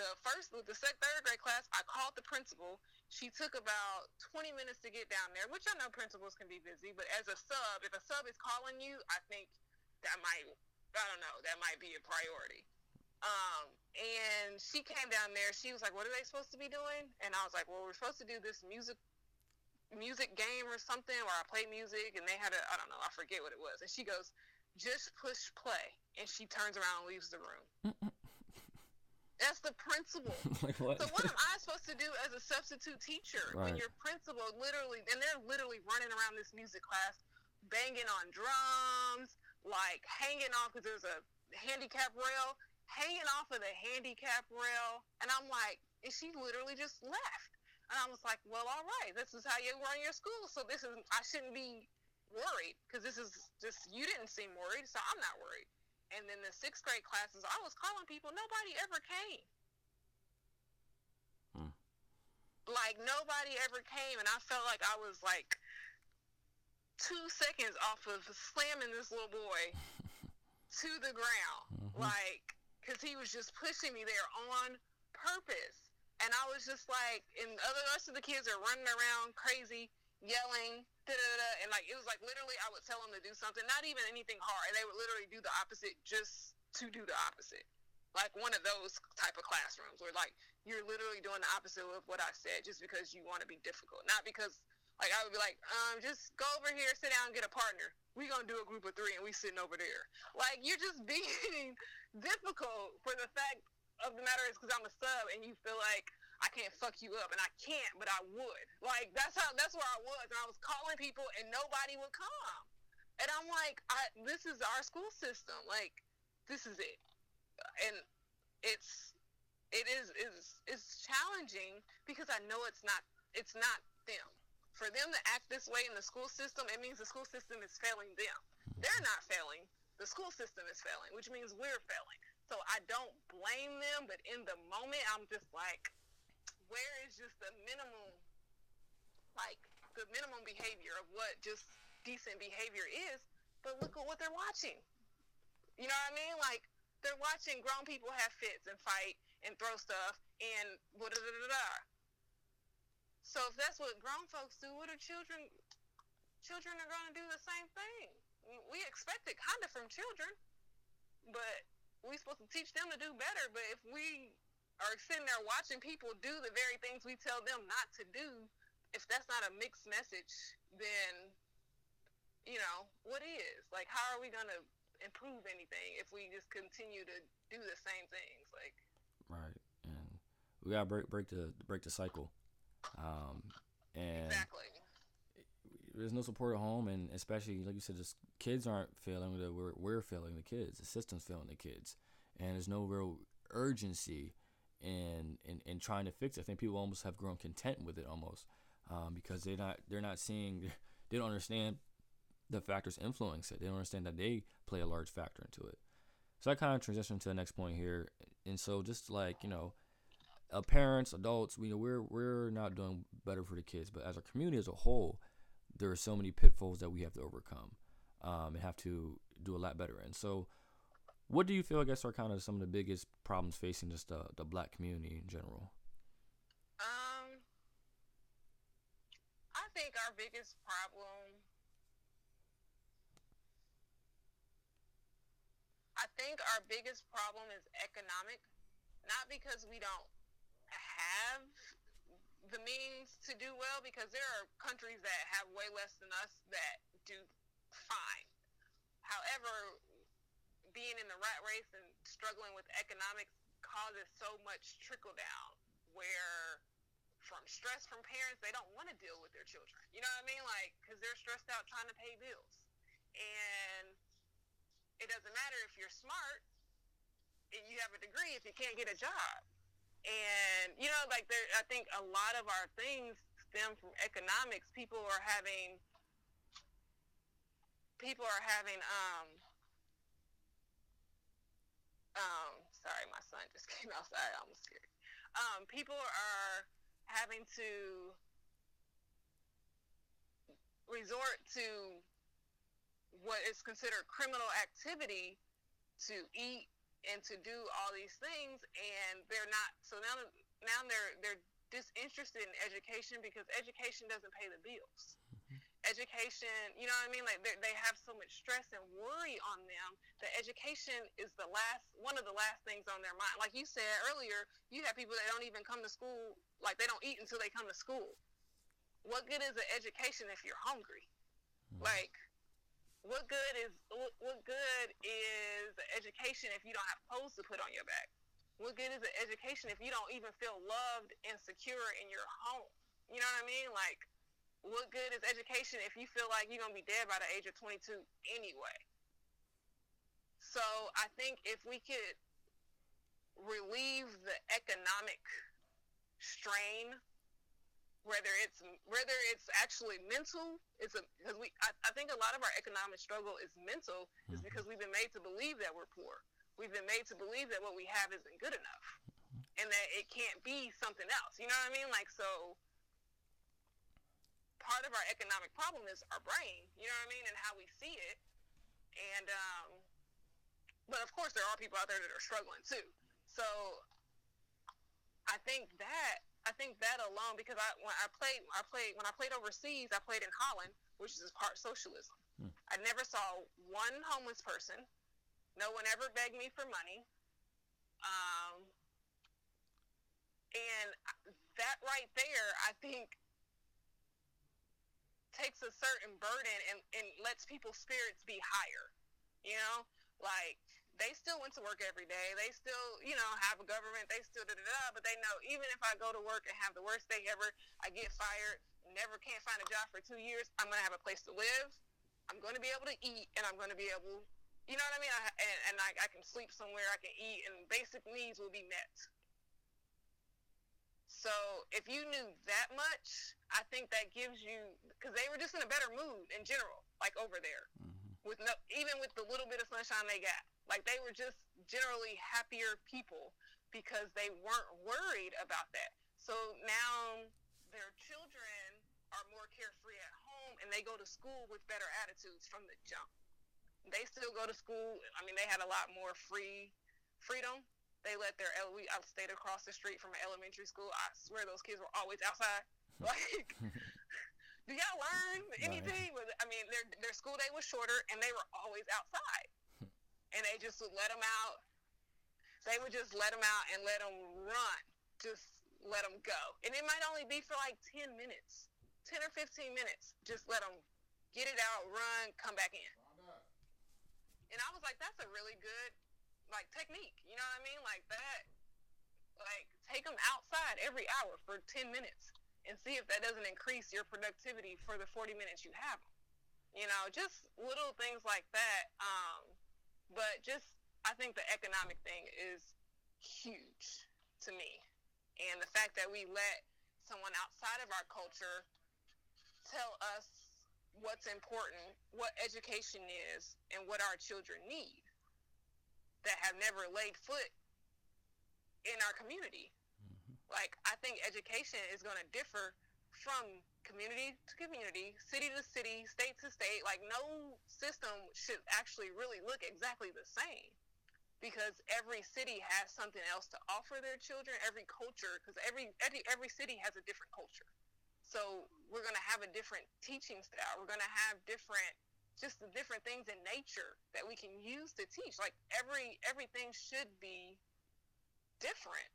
Speaker 4: the first the second third grade class, I called the principal. She took about 20 minutes to get down there, which I know principals can be busy, but as a sub, if a sub is calling you, I think that might I don't know, that might be a priority. Um, and she came down there. She was like, "What are they supposed to be doing?" And I was like, "Well, we're supposed to do this music music game or something where I play music." And they had a I don't know, I forget what it was. And she goes, "Just push play," and she turns around and leaves the room. That's the principal.
Speaker 3: like what?
Speaker 4: So what am I supposed to do as a substitute teacher
Speaker 3: Right.
Speaker 4: when your principal literally and they're literally running around this music class, banging on drums, like hanging off because there's a handicap rail, hanging off of the handicap rail, and I'm like, and she literally just left, and I was like, well, all right, this is how you run your school, so this is I shouldn't be worried because this is just you didn't seem worried, so I'm not worried. And then the sixth grade classes, I was calling people, nobody ever came.
Speaker 3: Hmm.
Speaker 4: Like nobody ever came, and I felt like I was like two seconds off of slamming this little boy to the ground,
Speaker 3: Mhm.
Speaker 4: like because he was just pushing me there on purpose. And I was just like, and other rest of the kids are running around crazy, yelling, da da da, and like it was like literally, I would tell them to do something, not even anything hard, and they would literally do the opposite just to do the opposite. Like one of those type of classrooms where like you're literally doing the opposite of what I said just because you want to be difficult, not because like I would be like, um, just go over here, sit down, and get a partner. We gonna do a group of three, and we sitting over there. Like you're just being difficult for the fact of the matter is because I'm a sub, and you feel like I can't fuck you up, and I can't, but I would. Like that's how that's where I was, and I was calling people, and nobody would come. And I'm like, I this is our school system. Like this is it, and it's it is is is challenging because I know it's not it's not them. For them to act this way in the school system, it means the school system is failing them. They're not failing. The school system is failing, which means we're failing. So I don't blame them, but in the moment, I'm just like, where is just the minimum, like the minimum behavior of what just decent behavior is? But look at what they're watching. You know what I mean? Like they're watching grown people have fits and fight and throw stuff and da da da da. So if that's what grown folks do, what are children? Children are going to do the same thing. We expect it kind of from children, but we're supposed to teach them to do better. But if we are sitting there watching people do the very things we tell them not to do, if that's not a mixed message, then you know what is? Like, how are we going to improve anything if we just continue to do the same things? Like,
Speaker 3: Right. And we gotta break break the break the cycle. Um, and
Speaker 4: exactly.
Speaker 3: there's no support at home, and especially like you said, just kids aren't failing. We're we're failing the kids. The system's failing the kids, and there's no real urgency in in, in trying to fix it. I think people almost have grown content with it almost um, because they're not they're not seeing they don't understand the factors influence it. They don't understand that they play a large factor into it. So I kind of transition to the next point here, and so just like you know, uh, parents, adults, we know we're we're not doing better for the kids, but as a community as a whole, there are so many pitfalls that we have to overcome um, and have to do a lot better And So, what do you feel? I guess are kind of some of the biggest problems facing just the the black community in general.
Speaker 4: Um, I think our biggest problem. I think our biggest problem is economic, not because we don't have the means to do well, because there are countries that have way less than us that do fine. However, being in the rat race and struggling with economics causes so much trickle down where from stress from parents they don't want to deal with their children. You know what i mean? Like because they're stressed out trying to pay bills. And it doesn't matter if you're smart and you have a degree if you can't get a job. And you know like there i think a lot of our things stem from economics. People are having people are having um um sorry my son just came outside. I almost scared. Um people are having to resort to what is considered criminal activity to eat and to do all these things and they're not so now now they're they're disinterested in education because education doesn't pay the bills education you know what i mean? Like they have so much stress and worry on them that education is the last one of the last things on their mind. Like you said earlier you have people that don't even come to school like they don't eat until they come to school. What good is an education if you're hungry? Mm-hmm. like what good is what, what good is education if you don't have clothes to put on your back? What good is an education if you don't even feel loved and secure in your home? You know what i mean? Like what good is education if you feel like you're going to be dead by the age of 22 anyway? So I think if we could relieve the economic strain, whether it's whether it's actually mental, it's a because we I, I, think a lot of our economic struggle is mental, mm-hmm. is because we've been made to believe that we're poor. We've been made to believe that what we have isn't good enough, and that it can't be something else. You know what I mean? Like so part of our economic problem is our brain, you know what I mean, and how we see it. And um, but of course there are people out there that are struggling too. So I think that I think that alone because I when I played I played when I played overseas I played in Holland, which is part socialism. Hmm. I never saw one homeless person. No one ever begged me for money. Um, and that right there, I think takes a certain burden and, and lets people's spirits be higher. You know, like they still went to work every day. They still, you know, have a government. They still da da da. But they know even if I go to work and have the worst day ever, I get fired, never can't find a job for two years. I'm gonna have a place to live. I'm gonna be able to eat, and I'm gonna be able, you know what I mean? I, and and I, I can sleep somewhere. I can eat, and basic needs will be met. So if you knew that much, I think that gives you because they were just in a better mood in general, like over there, mm-hmm. with no even with the little bit of sunshine they got, like they were just generally happier people because they weren't worried about that. So now their children are more carefree at home and they go to school with better attitudes from the jump. They still go to school. I mean, they had a lot more free freedom they let their we I stayed across the street from an elementary school. I swear those kids were always outside. Like, do y'all learn anything? Right. I mean, their their school day was shorter, and they were always outside. and they just would let them out. They would just let them out and let them run. Just let them go. And it might only be for like 10 minutes, 10 or 15 minutes. Just let them get it out, run, come back in. And I was like, that's a really good like technique. You know what I mean? Like that. Like take them outside every hour for ten minutes and see if that doesn't increase your productivity for the 40 minutes you have you know just little things like that um, but just i think the economic thing is huge to me and the fact that we let someone outside of our culture tell us what's important, what education is, and what our children need that have never laid foot in our community. Mm-hmm. Like, I think education is going to differ from community to community, city to city, state to state. Like, no system should actually really look exactly the same because every city has something else to offer their children, every culture, because every, every, every city has a different culture. So we're going to have a different teaching style. We're going to have different, just the different things in nature that we can use to teach. Like every everything should be different.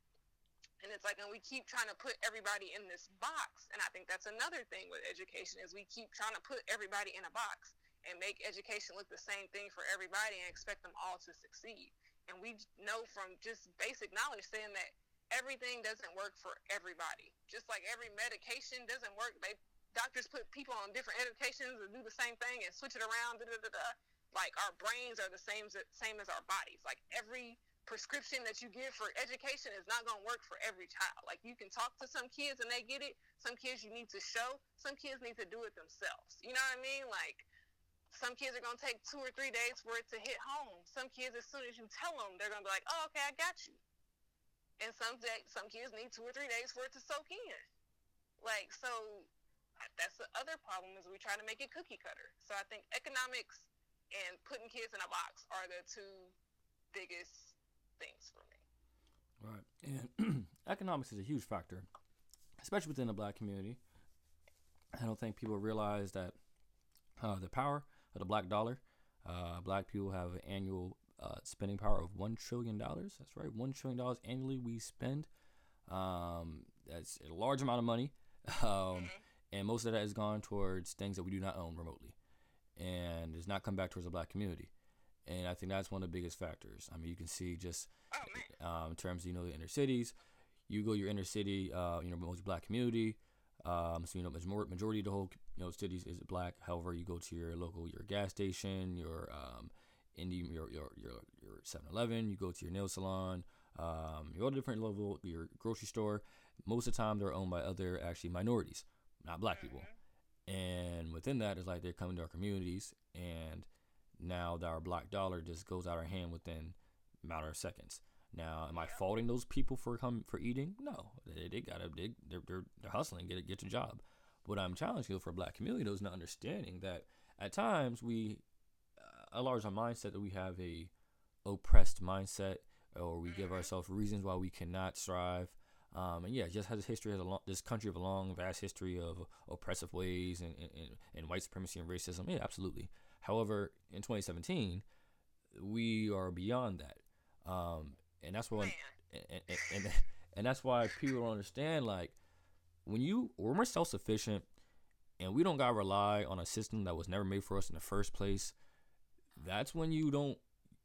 Speaker 4: And it's like, and we keep trying to put everybody in this box. And I think that's another thing with education is we keep trying to put everybody in a box and make education look the same thing for everybody and expect them all to succeed. And we know from just basic knowledge saying that everything doesn't work for everybody. Just like every medication doesn't work, they doctors put people on different medications and do the same thing and switch it around. Da, da, da, da. Like our brains are the same same as our bodies. Like every prescription that you give for education is not going to work for every child. Like you can talk to some kids and they get it. Some kids you need to show. Some kids need to do it themselves. You know what I mean? Like some kids are going to take two or three days for it to hit home. Some kids, as soon as you tell them, they're going to be like, oh, okay, I got you and some some kids need two or three days for it to soak in. Like so, that's the other problem is we try to make it cookie cutter. So I think economics and putting kids in a box are the two biggest things for me.
Speaker 3: Right, and economics is a huge factor, especially within the black community. I don't think people realize that uh, the power of the black dollar. Uh, black people have an annual uh, spending power of one trillion dollars. That's right, one trillion dollars annually we spend. Um, that's a large amount of money, um, and most of that has gone towards things that we do not own remotely, and does not come back towards the black community. And I think that's one of the biggest factors. I mean, you can see just
Speaker 4: oh,
Speaker 3: um, in terms of you know the inner cities. You go your inner city, uh, you know, most black community. Um, so you know, majority of the whole you know cities is black. However, you go to your local, your gas station, your um, Indie, your your your your 7-Eleven, you go to your nail salon, um, you go to different level, your grocery store. Most of the time, they're owned by other actually minorities, not black people. And within that, it's like they're coming to our communities, and now our black dollar just goes out of our hand within a matter of seconds. Now, am I faulting those people for come for eating? No, they, they gotta they they're, they're, they're hustling, get get your job. What I'm challenging for black community is not understanding that at times we uh, a large mindset that we have a oppressed mindset or we give mm-hmm. ourselves reasons why we cannot strive. Um, and yeah, just has a history has a long, this country of a long, vast history of oppressive ways and, and, and white supremacy and racism. Yeah, absolutely. However, in 2017, we are beyond that, um, and that's why, and, and, and, and that's why people don't understand. Like when you when we're self sufficient, and we don't gotta rely on a system that was never made for us in the first place that's when you don't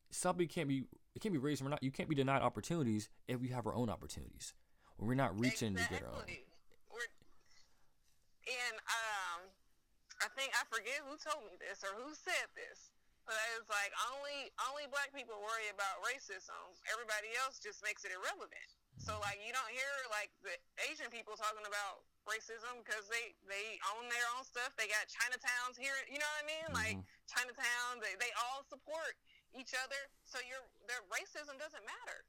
Speaker 3: somebody can't be it can't be raised. We're not you can't be denied opportunities if we have our own opportunities. We're not reaching
Speaker 4: exactly.
Speaker 3: our own.
Speaker 4: We're, and um, I think I forget who told me this or who said this, but it's like only only black people worry about racism. Everybody else just makes it irrelevant. So like you don't hear like the Asian people talking about racism because they they own their own stuff. They got Chinatowns here. You know what I mean? Mm-hmm. Like Chinatown, they they all support each other. So your their racism doesn't matter.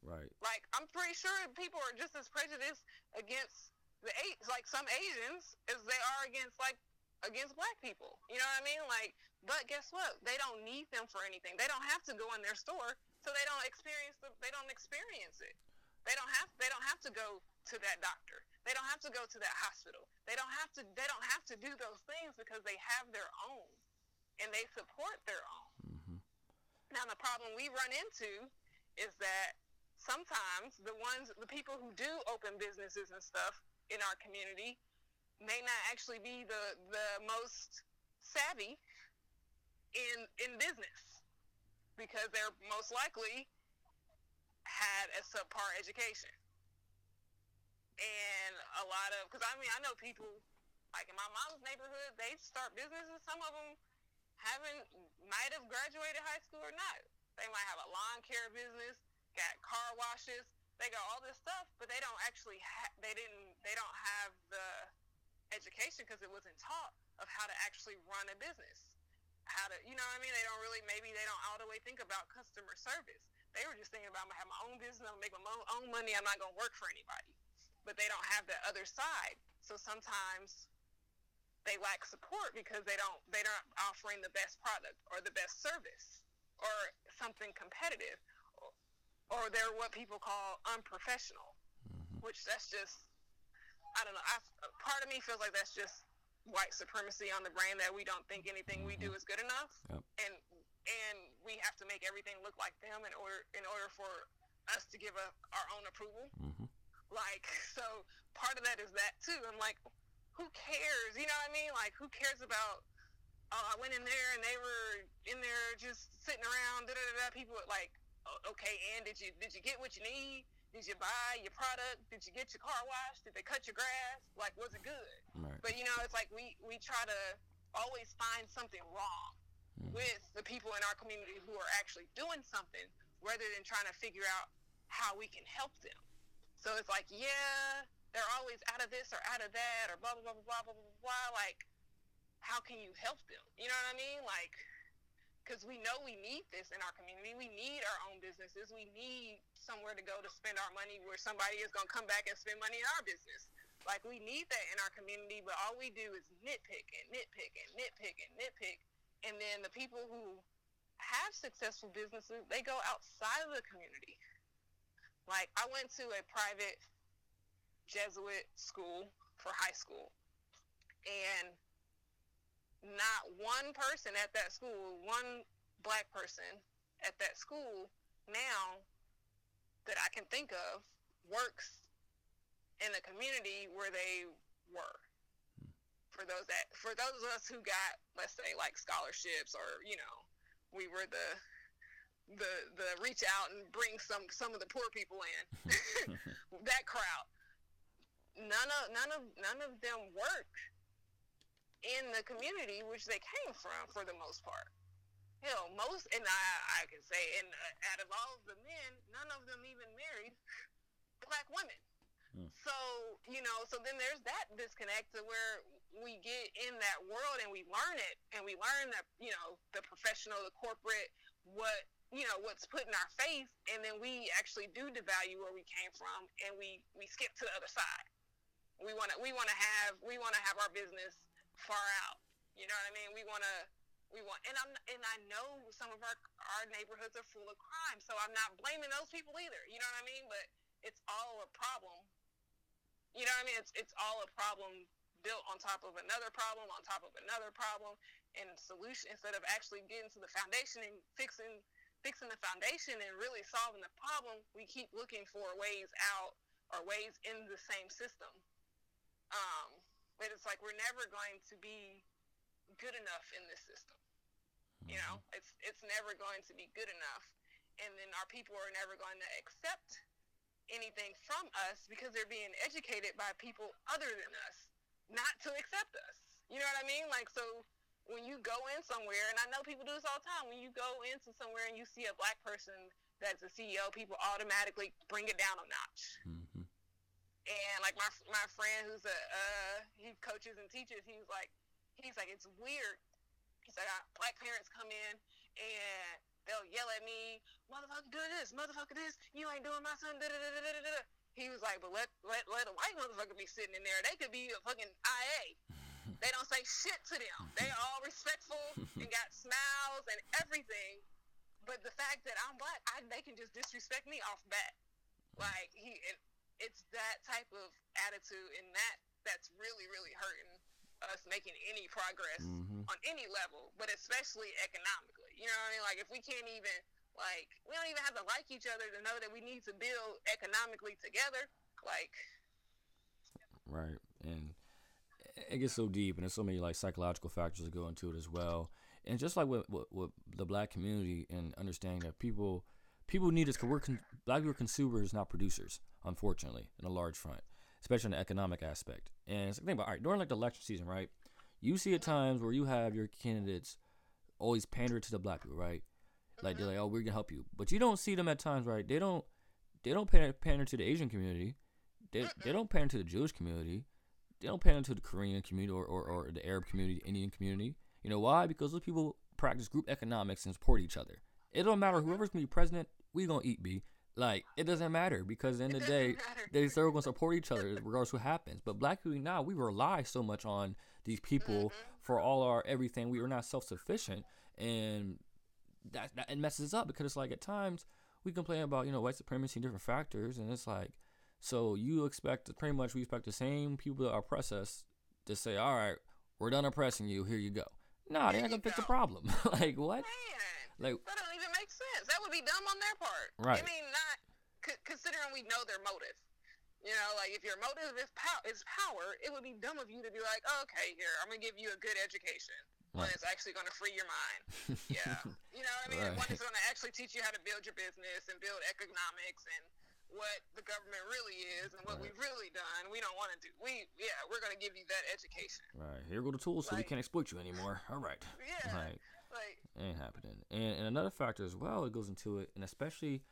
Speaker 3: Right.
Speaker 4: Like I'm pretty sure people are just as prejudiced against the eight like some Asians as they are against like against black people. You know what I mean? Like, but guess what? They don't need them for anything. They don't have to go in their store, so they don't experience the, they don't experience it. They don't have they don't have to go to that doctor. They don't have to go to that hospital. They don't have to they don't have to do those things because they have their own and they support their own. Mm-hmm. Now the problem we run into is that sometimes the ones the people who do open businesses and stuff in our community may not actually be the the most savvy in in business because they're most likely had a subpar education. and a lot of because I mean I know people like in my mom's neighborhood they start businesses. Some of them haven't might have graduated high school or not. They might have a lawn care business, got car washes. They got all this stuff, but they don't actually ha- they didn't they don't have the education because it wasn't taught of how to actually run a business. How to you know what I mean? They don't really maybe they don't all the way think about customer service. They were just thinking about I'm gonna have my own business, I'm gonna make my own money, I'm not gonna work for anybody. But they don't have the other side. So sometimes they lack support because they don't they're not offering the best product or the best service or something competitive or, they're what people call unprofessional mm-hmm. which that's just i don't know I, part of me feels like that's just white supremacy on the brain that we don't think anything mm-hmm. we do mm-hmm. is good enough yep. and and we have to make everything look like them in order in order for us to give a, our own approval mm-hmm. like so part of that is that too i'm like who cares? You know what I mean? Like, who cares about? Oh, I went in there and they were in there just sitting around. Da da da da. People like, okay, and did you did you get what you need? Did you buy your product? Did you get your car washed? Did they cut your grass? Like, was it good? Right. But you know, it's like we we try to always find something wrong mm. with the people in our community who are actually doing something, rather than trying to figure out how we can help them. So it's like, yeah, they're always out of this or out of that or blah blah blah blah blah blah blah. Like, how can you help them? You know what I mean? Like, because we know we need this in our community. We need our own businesses. We need somewhere to go to spend our money where somebody is going to come back and spend money in our business. Like we need that in our community, but all we do is nitpick and nitpick and nitpick and nitpick. And then the people who have successful businesses, they go outside of the community. Like I went to a private Jesuit school for high school. And not one person at that school, one black person at that school now that I can think of works in the community where they were. For those that for those of us who got let's say like scholarships or you know we were the the the reach out and bring some some of the poor people in that crowd none of none of none of them work in the community which they came from for the most part. Hell, most and I I can say and uh, out of all of the men, none of them even married black women. Hmm. So you know, so then there's that disconnect to where we get in that world and we learn it and we learn that you know the professional, the corporate, what you know what's put in our face, and then we actually do devalue where we came from and we we skip to the other side. We want to we want to have we want to have our business far out. You know what I mean? We want to we want and I'm and I know some of our our neighborhoods are full of crime, so I'm not blaming those people either. You know what I mean? But it's all a problem. You know what I mean? It's it's all a problem built on top of another problem on top of another problem and solution instead of actually getting to the foundation and fixing fixing the foundation and really solving the problem, we keep looking for ways out or ways in the same system um, but it's like we're never going to be good enough in this system. You know, mm-hmm. it's it's never going to be good enough, and then our people are never going to accept anything from us because they're being educated by people other than us not to accept us. You know what I mean? Like so when you go in somewhere, and I know people do this all the time, when you go into somewhere and you see a black person that's a CEO, people automatically bring it down a notch. Mm-hmm. And like my my friend who's a uh, he coaches and teaches, he's like he's like it's weird. He's like black parents come in and they'll yell at me, motherfucker, do this, motherfucker, this. You ain't doing my son. Da, da, da, da, da. He was like, but let let let a white motherfucker be sitting in there. They could be a fucking IA. They don't say shit to them. They all respectful and got smiles and everything. But the fact that I'm black, I, they can just disrespect me off bat. Like he, it's that type of attitude and that that's really really hurting us making any progress mm-hmm. on any level, but especially economically. You know what I mean? Like if we can't even like we don't even have to like each other to know that we need to build economically together. Like
Speaker 3: right, and it gets so deep, and there's so many like psychological factors that go into it as well. And just like with, with, with the black community and understanding that people people need us because we're con- black people are consumers, not producers unfortunately, in a large front. especially in the economic aspect. And it's like, think about all right during like the election season, right? You see at times where you have your candidates always pander to the black people, right? Like they're mm-hmm. like, oh, we're gonna help you, but you don't see them at times, right? They don't, they don't pander, pander to the Asian community. They, they don't pander to the Jewish community. They don't pander to the Korean community or, or, or the Arab community, Indian community. You know why? Because those people practice group economics and support each other. It don't matter whoever's gonna be president, we gonna eat B. Like it doesn't matter because in the the day, they still gonna support each other regardless what happens. But black people now we rely so much on these people for all our everything. We are not self sufficient, and that, that it messes up because it's like at times we complain about you know white supremacy and different factors, and it's like so you expect pretty much we expect the same people that oppress us to say, all right, we're done oppressing you. Here you go. Nah, they're not gonna fix the problem. like what?
Speaker 4: Man,
Speaker 3: Like
Speaker 4: that don't even make sense. That would be dumb on their part.
Speaker 3: Right.
Speaker 4: I mean, not c- considering we know their motive. You know, like if your motive is power, is power, it would be dumb of you to be like, oh, okay, here, I'm gonna give you a good education. One
Speaker 3: Right.
Speaker 4: is actually gonna free your mind. Yeah. you know what I mean?
Speaker 3: Right.
Speaker 4: One is gonna actually teach you how to build your business and build economics and what the government really is and what
Speaker 3: Right.
Speaker 4: we've really done. We don't want to do. We yeah, we're gonna give you that education.
Speaker 3: right here go the tools so we can't exploit you anymore. All right.
Speaker 4: Yeah.
Speaker 3: Like
Speaker 4: Like
Speaker 3: ain't happening. And, and another factor as well that goes into it, and especially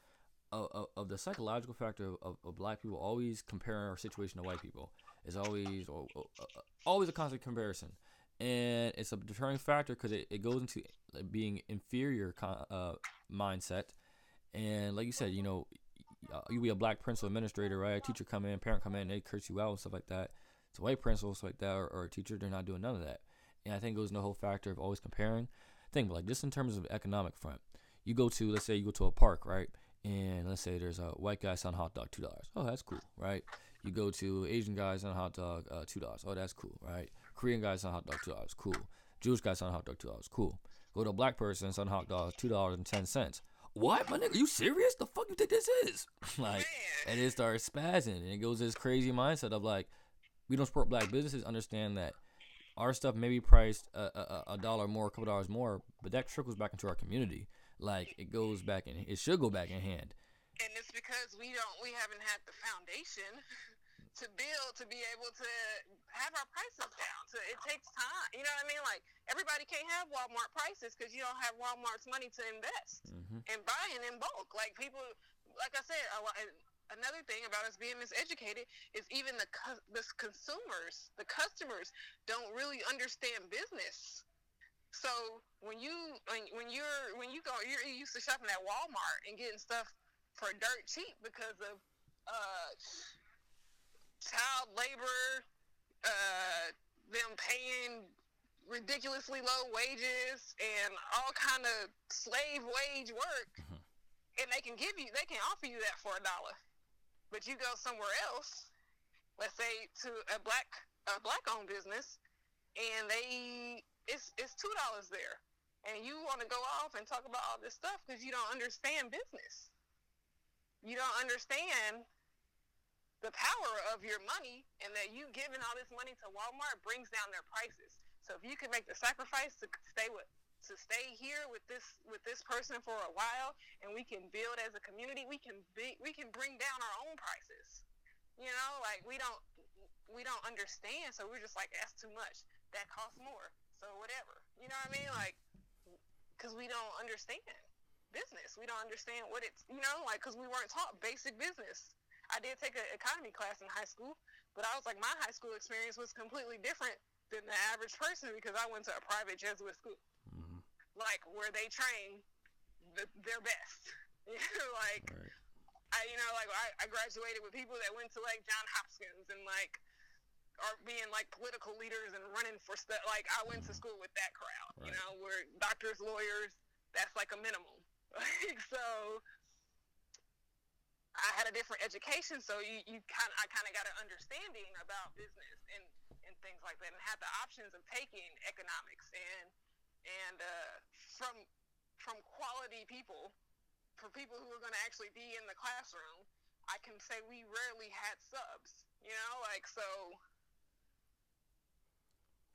Speaker 3: of, of, of the psychological factor of, of, black people always comparing our situation to white people is always uh, always a constant comparison, and it's a deterring factor because it, it goes into being inferior uh, mindset, and like you said, you know, you be a black principal administrator, right? A teacher come in, parent come in, they curse you out and stuff like that. It's a white principal, stuff like that, or, or a teacher, they're not doing none of that. And I think it goes in the whole factor of always comparing think like just in terms of economic front. You go to let's say you go to a park, right? And let's say there's a white guy selling hot dog two dollars. Oh, that's cool, right? You go to Asian guys selling hot dog uh, two dollars. Oh, that's cool, right? Korean guys selling hot dog two dollars. Cool. Jewish guy selling hot dog two dollars. Cool. Go to a black person selling hot dogs two dollars and ten cents. What, my nigga? You serious? The fuck you think this is? like, and it starts spazzing, and it goes this crazy mindset of like, we don't support black businesses. Understand that our stuff may be priced a, a, a dollar more, a couple dollars more, but that trickles back into our community. Like it goes back in, it should go back in hand.
Speaker 4: and it's because we don't we haven't had the foundation to build to be able to have our prices down so it takes time you know what i mean like everybody can't have walmart prices because you don't have walmart's money to invest
Speaker 3: hmm
Speaker 4: and buying in bulk like people like i said a lot, another thing about us being miseducated is even the cu- the consumers the customers don't really understand business. So when you when, when you're when you go you're used to shopping at Walmart and getting stuff for dirt cheap because of uh, child labor, uh, them paying ridiculously low wages and all kind of slave wage work,
Speaker 3: Mhm.
Speaker 4: and they can give you they can offer you that for a dollar, but you go somewhere else, let's say to a black a black owned business, and they it's it's two dollars there, and you want to go off and talk about all this stuff because you don't understand business. You don't understand the power of your money, and that you giving all this money to Walmart brings down their prices. So if you can make the sacrifice to stay with to stay here with this with this person for a while, and we can build as a community, we can be we can bring down our own prices. You know, like we don't we don't understand, so we're just like that's too much. That costs more, so whatever. You know what I mean? Like, because we don't understand business, we don't understand what it's you know like because we weren't taught basic business. I did take an economy class in high school, but I was like my high school experience was completely different than the average person because I went to a private Jesuit school, like where they train the, their best. Like
Speaker 3: Right.
Speaker 4: I, you know, like I, I graduated with people that went to like John Hopkins and like are being like political leaders and running for stuff. Like I went to mm-hmm. school with that crowd, you
Speaker 3: Right.
Speaker 4: know, where doctors, lawyers, that's like a minimum. Like so, I had a different education, so you, you kind I kind of got an understanding about business and and things like that, and had the options of taking economics and and uh, from from quality people for people who are going to actually be in the classroom, I can say we rarely had subs. You know, like so.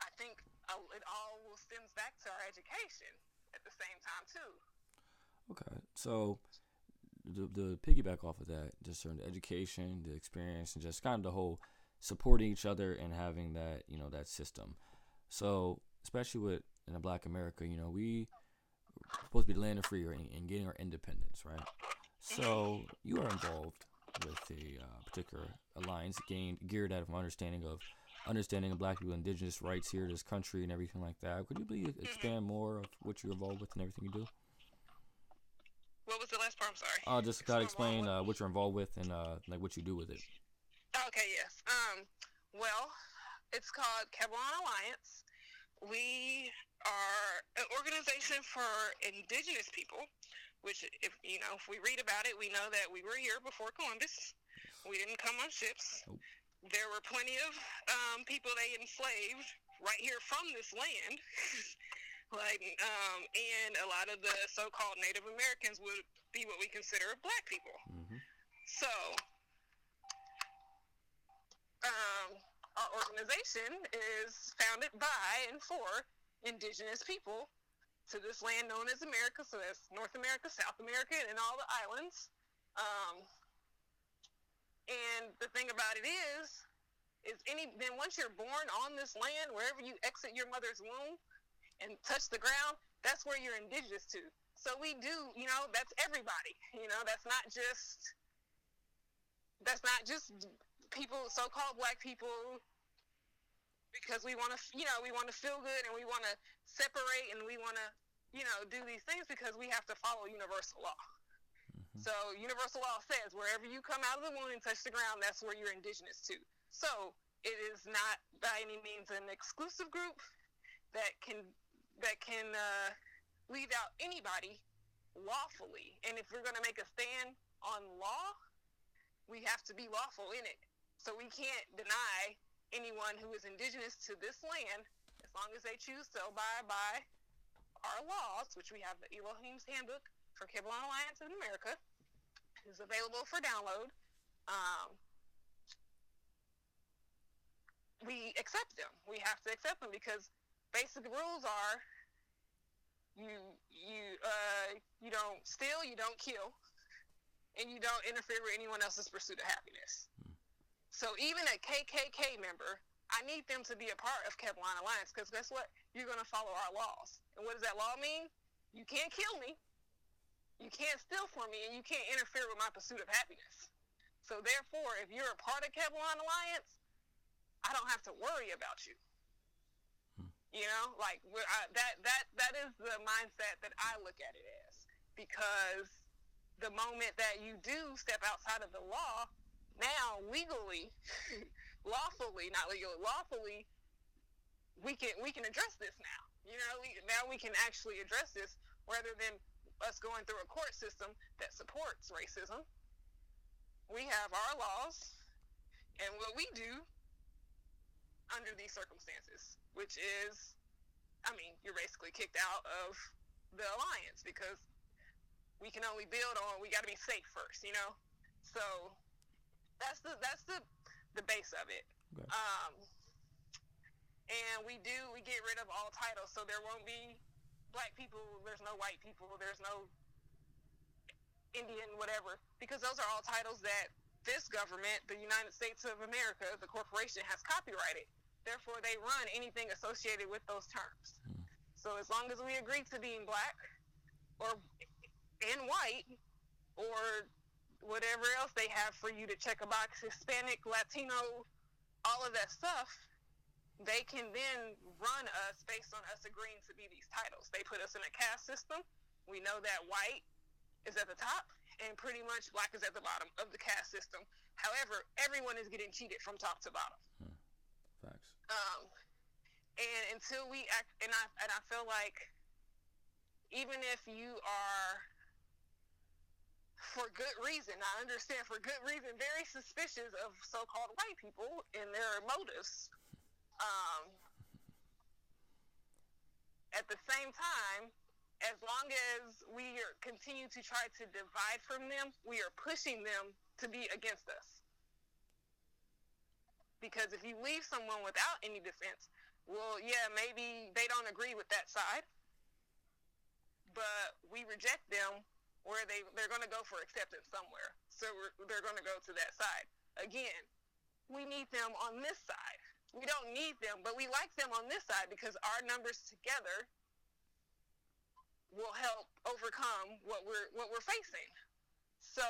Speaker 4: I think uh, it all stems back to our education at the same time too.
Speaker 3: Okay, so the the piggyback off of that, just the education, the experience, and just kind of the whole supporting each other and having that you know that system. So especially with in a Black America, you know we supposed to be land of free and, and getting our independence, right? So you are involved with a uh, particular alliance gained geared out of my understanding of understanding of black people indigenous rights here in this country and everything like that. Could you please expand more of what you're involved with and everything you do?
Speaker 4: What was the last part? I'm sorry.
Speaker 3: Uh just gotta explain uh, what you're involved with and uh like what you do with it.
Speaker 4: Okay yes. Um well it's called Kebulun Alliance. We are an organization for indigenous people which if you know if we read about it we know that we were here before columbus. We didn't come on ships.
Speaker 3: Nope.
Speaker 4: there were plenty of um, people they enslaved right here from this land. Like um, and a lot of the so-called native americans would be what we consider black people.
Speaker 3: Hmm
Speaker 4: so um, our organization is founded by and for indigenous people to this land known as America. So that's North America, South America, and all the islands. Um, and the thing about it is, is any then once you're born on this land, wherever you exit your mother's womb and touch the ground, that's where you're indigenous to. So we do, you know, that's everybody. You know, that's not just that's not just people, so-called black people, because we want to, you know, we want to feel good and we want to separate and we want to, you know, do these things because we have to follow universal law.
Speaker 3: Mhm.
Speaker 4: So universal law says wherever you come out of the womb and touch the ground, that's where you're indigenous to. So it is not by any means an exclusive group that can that can uh, leave out anybody lawfully. And if we're going to make a stand on law, we have to be lawful in it. So we can't deny anyone who is indigenous to this land as long as they choose to abide by our laws, which we have the Elohim's Handbook for Kebulun Alliance in America, is available for download. Um, we accept them. We have to accept them because basic rules are you you uh, you don't steal, you don't kill, and you don't interfere with anyone else's pursuit of happiness. So even a KKK member, I need them to be a part of Kebulun Alliance because guess what? You're going to follow our laws. And what does that law mean? You can't kill me, you can't steal from me, and you can't interfere with my pursuit of happiness. So therefore, if you're a part of Kebulun Alliance, I don't have to worry about you. Hmm. You know, like we're, I, that that that is the mindset that I look at it as because the moment that you do step outside of the law, now legally, lawfully, not legally, lawfully, we can we can address this now. You know, we, now we can actually address this rather than us going through a court system that supports racism. We have our laws, and what we do under these circumstances, which is, I mean, you're basically kicked out of the alliance because we can only build on we got to be safe first, you know. So that's the that's the the base of it.
Speaker 3: Okay.
Speaker 4: Um, and we do we get rid of all titles, so there won't be black people. There's no white people. There's no Indian, whatever, because those are all titles that this government, the United States of America, the corporation, has copyrighted. Therefore, they run anything associated with those terms.
Speaker 3: Hmm.
Speaker 4: So as long as we agree to being black or and white or whatever else they have for you to check a box, Hispanic, Latino, all of that stuff, they can then run us based on us agreeing to be these titles. They put us in a caste system. We know that white is at the top and pretty much black is at the bottom of the caste system. However, everyone is getting cheated from top to bottom.
Speaker 3: Facts.
Speaker 4: Um, and until we act, and I and I feel like even if you are for good reason, I understand for good reason, very suspicious of so-called white people and their motives. Um, at the same time, as long as we are, continue to try to divide from them, we are pushing them to be against us. Because if you leave someone without any defense, well, yeah, maybe they don't agree with that side, but we reject them where they they're going to go for acceptance somewhere. So they're going to go to that side. Again, we need them on this side. We don't need them, but we like them on this side because our numbers together will help overcome what we're what we're facing. So,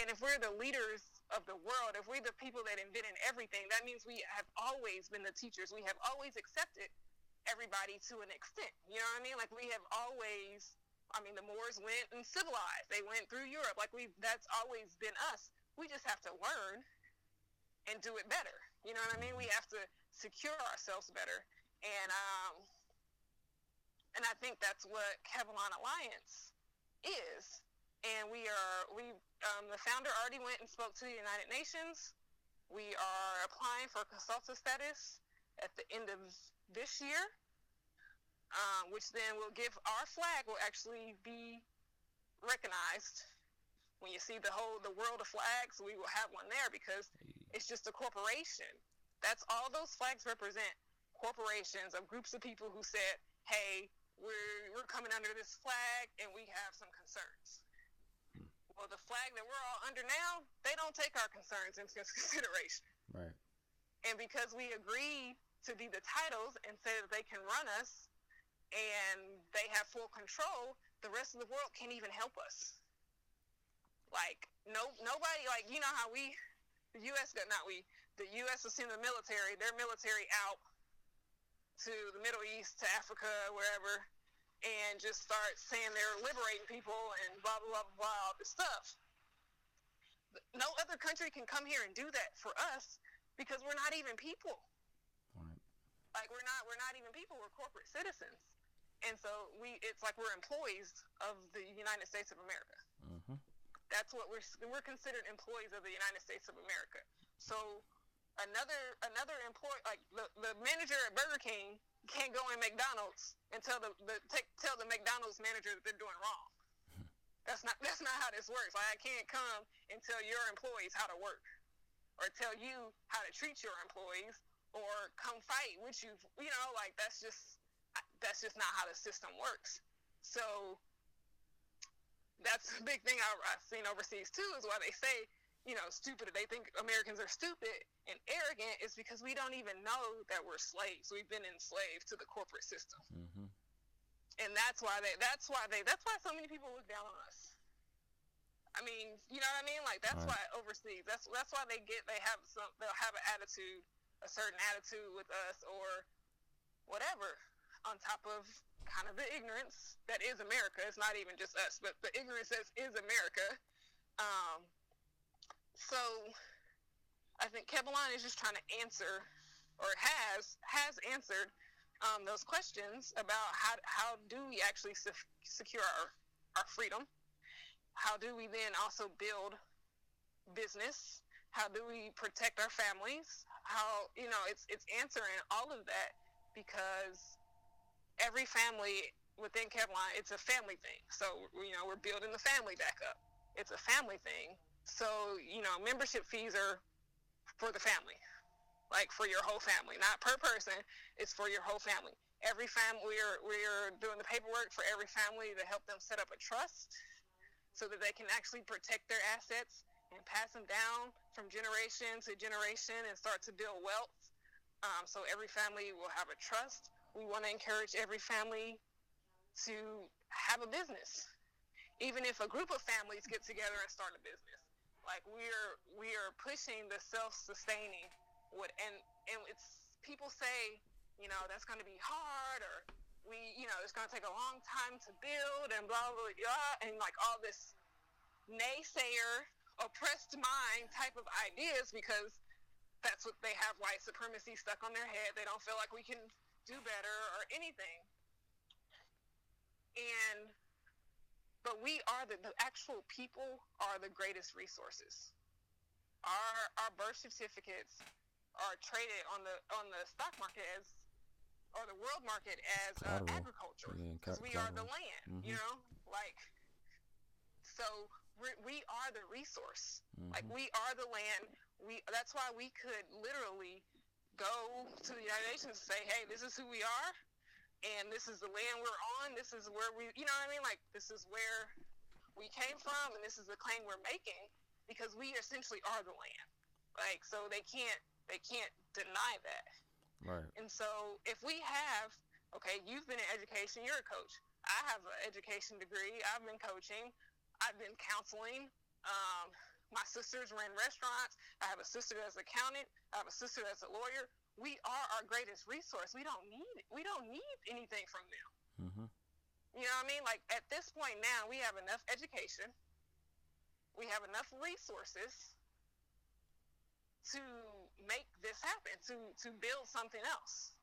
Speaker 4: and if we're the leaders of the world, if we're the people that invented everything, that means we have always been the teachers. We have always accepted everybody to an extent. You know what I mean? Like we have always I mean the Moors went and civilized. They went through Europe. Like we that's always been us. We just have to learn and do it better. You know what I mean? We have to secure ourselves better. And um and I think that's what Kebulun Alliance is. And we are we um, the founder already went and spoke to the United Nations. We are applying for consultant status at the end of this year, um, which then will give our flag will actually be recognized. When you see the whole the world of flags, we will have one there because it's just a corporation. That's all those flags represent. Corporations of groups of people who said, "Hey, we're we're coming under this flag and we have some concerns." Well, the flag that we're all under now, they don't take our concerns into consideration.
Speaker 3: Right.
Speaker 4: And because we agreed to be the titles and say that they can run us and they have full control, the rest of the world can't even help us. Like no nobody like you know how we the US got not we the US will send the military, their military out to the Middle East, to Africa, wherever, and just start saying they're liberating people and blah blah blah blah all this stuff. No other country can come here and do that for us because we're not even people.
Speaker 3: Right.
Speaker 4: Like we're not we're not even people. We're corporate citizens, and so we it's like we're employees of the United States of America.
Speaker 3: Mm-hmm.
Speaker 4: That's what we're we're considered employees of the United States of America. So another another employee like the, the manager at Burger King can't go in McDonald's and tell the, the take, tell the McDonald's manager that they're doing wrong. That's not that's not how this works. Like I can't come and tell your employees how to work, or tell you how to treat your employees, or come fight with you. You know, like that's just that's just not how the system works. So that's a big thing I, I've seen overseas too. Is why they say you know, stupid. They think Americans are stupid and arrogant is because we don't even know that we're slaves. We've been enslaved to the corporate system,
Speaker 3: Mm-hmm.
Speaker 4: and that's why they. That's why they. That's why so many people look down on us. I mean, you know what I mean? Like that's
Speaker 3: Right.
Speaker 4: why overseas. That's that's why they get. They have some. They'll have an attitude, a certain attitude with us, or whatever. On top of kind of the ignorance that is America. It's not even just us, but the ignorance that is America. Um, so I think Kebulun is just trying to answer, or has has answered um, those questions about how how do we actually se- secure our our freedom? How do we then also build business? How do we protect our families? How you know it's it's answering all of that because every family within Kebulun it's a family thing. So you know we're building the family back up. It's a family thing. So, you know, membership fees are for the family, like for your whole family, not per person. It's for your whole family. Every family, we're, we're doing the paperwork for every family to help them set up a trust so that they can actually protect their assets and pass them down from generation to generation and start to build wealth. Um, so every family will have a trust. We want to encourage every family to have a business, even if a group of families get together and start a business. Like we're we are pushing the self-sustaining what and and it's people say you know that's going to be hard or we you know it's going to take a long time to build and blah blah blah and like all this naysayer oppressed mind type of ideas because that's what they have white supremacy stuck on their head. They don't feel like we can do better or anything and but we are the, the actual people are the greatest resources. Our our birth certificates are traded on the on the stock market as or the world market as uh, agriculture
Speaker 3: Yeah,
Speaker 4: because
Speaker 3: ca-
Speaker 4: we are the land.
Speaker 3: Mhm.
Speaker 4: You know, like so we're, we are the resource. Like
Speaker 3: Mhm.
Speaker 4: we are the land. We that's why we could literally go to the United Nations and say, hey, this is who we are and this is the land we're on. This is where we, you know what I mean? Like this is where we came from, and this is the claim we're making because we essentially are the land. Like so, they can't They can't deny that.
Speaker 3: Right.
Speaker 4: And so if we have, okay, you've been in education, you're a coach. I have an education degree. I've been coaching. I've been counseling. Um, my sisters ran restaurants. I have a sister that's an accountant. I have a sister that's a lawyer. We are our greatest resource. We don't need we don't need anything from them.
Speaker 3: Mm-hmm.
Speaker 4: You know what I mean? Like at this point now, we have enough education. We have enough resources to make this happen, to to build something else.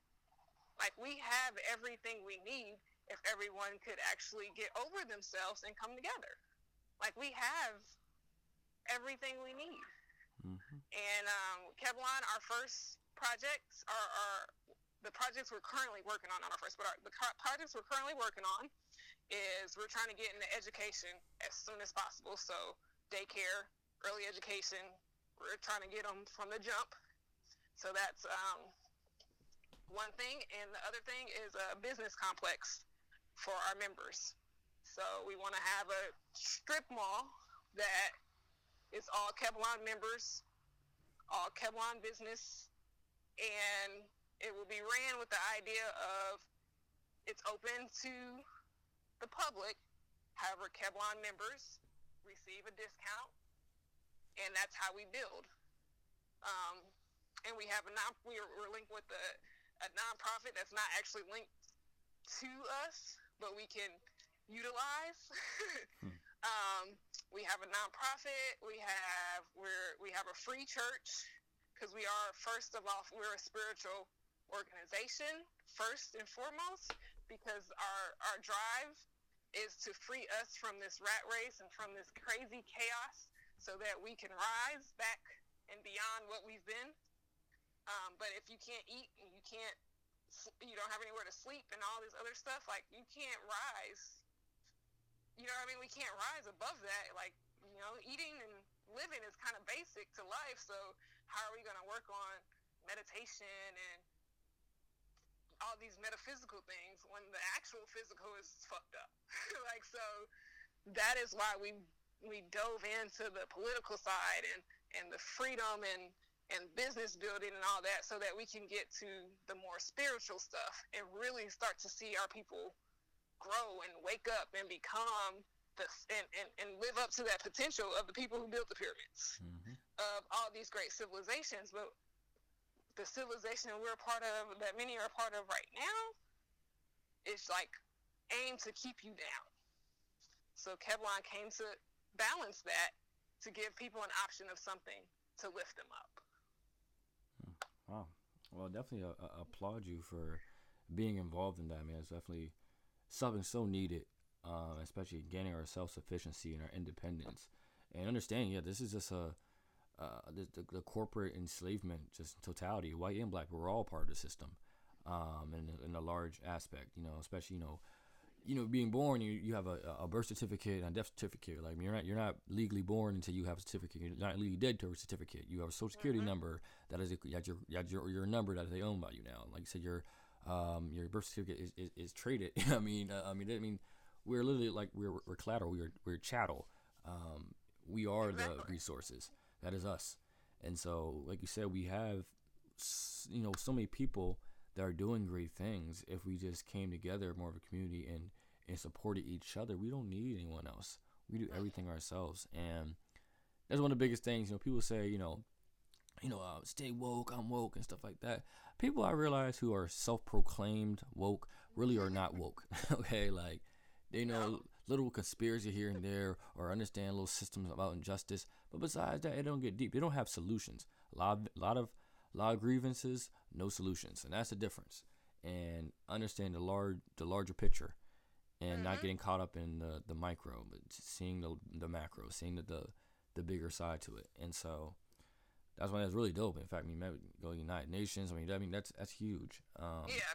Speaker 4: Like we have everything we need if everyone could actually get over themselves and come together. Like we have everything we need.
Speaker 3: Mm-hmm.
Speaker 4: And um, Kebulun, our first projects are, are the projects we're currently working on, not our first, but our, the projects we're currently working on is we're trying to get into education as soon as possible. So daycare, early education, we're trying to get them from the jump. So that's um, one thing. And the other thing is a business complex for our members. So we want to have a strip mall that is all Kebulun members, all Kebulun business, and it will be ran with the idea of it's open to the public. However, Kebulun members receive a discount, and that's how we build. Um, and we have a non we're, we're linked with a, a nonprofit that's not actually linked to us, but we can utilize.
Speaker 3: Hmm.
Speaker 4: Um, we have a nonprofit. We have we're we have a free church because we are first of all we're a spiritual organization first and foremost because our our drive is to free us from this rat race and from this crazy chaos so that we can rise back and beyond what we've been. Um, but if you can't eat and you can't, you don't have anywhere to sleep and all this other stuff, like you can't rise. You know what I mean? We can't rise above that. Like, you know, eating and living is kind of basic to life. So how are we going to work on meditation and all these metaphysical things when the actual physical is fucked up? like, so that is why we we dove into the political side and and the freedom and and business building and all that so that we can get to the more spiritual stuff and really start to see our people grow and wake up and become the and, and, and live up to that potential of the people who built the pyramids
Speaker 3: Mm-hmm.
Speaker 4: of all these great civilizations but the civilization that we're a part of that many are a part of right now is like aimed to keep you down so Kebulun came to balance that to give people an option of something to lift them up
Speaker 3: Wow. Well, definitely uh, uh, applaud you for being involved in that, I man. It's definitely something so needed, uh, especially gaining our self sufficiency and our independence, and understanding. Yeah, this is just a uh, the, the, the corporate enslavement, just totality, white and black. We're all part of the system, um, in, a- in a large aspect. You know, especially you know, you know, being born, you, you have a, a birth certificate and a death certificate. Like you're not you're not legally born until you have a certificate. You're not legally dead to a certificate. You have a social security number that is a, that your that your your number that they own by you now. Like you said, your um your birth certificate is, is, is traded. I mean, uh, I mean, I mean, we're literally like we're we're collateral. We're we're chattel. Um, we are the resources. That is us. And so, like you said, we have you know so many people that are doing great things. If we just came together, more of a community, and and supported each other, we don't need anyone else. We do everything ourselves, and that's one of the biggest things. You know, people say, you know, you know, uh, stay woke, I'm woke, and stuff like that. People I realize who are self-proclaimed woke really are not woke. okay, like they know little conspiracy here and there, or understand little systems about injustice. But besides that, they don't get deep. They don't have solutions. A lot, of, lot of, a lot of grievances, no solutions, and that's the difference. And understand the large, the larger picture, and not getting caught up in the the micro, but seeing the the macro, seeing the the, the bigger side to it. And so that's why that's really dope. In fact, I mean, maybe go United Nations. I mean, I mean that's that's huge. Um,
Speaker 4: yeah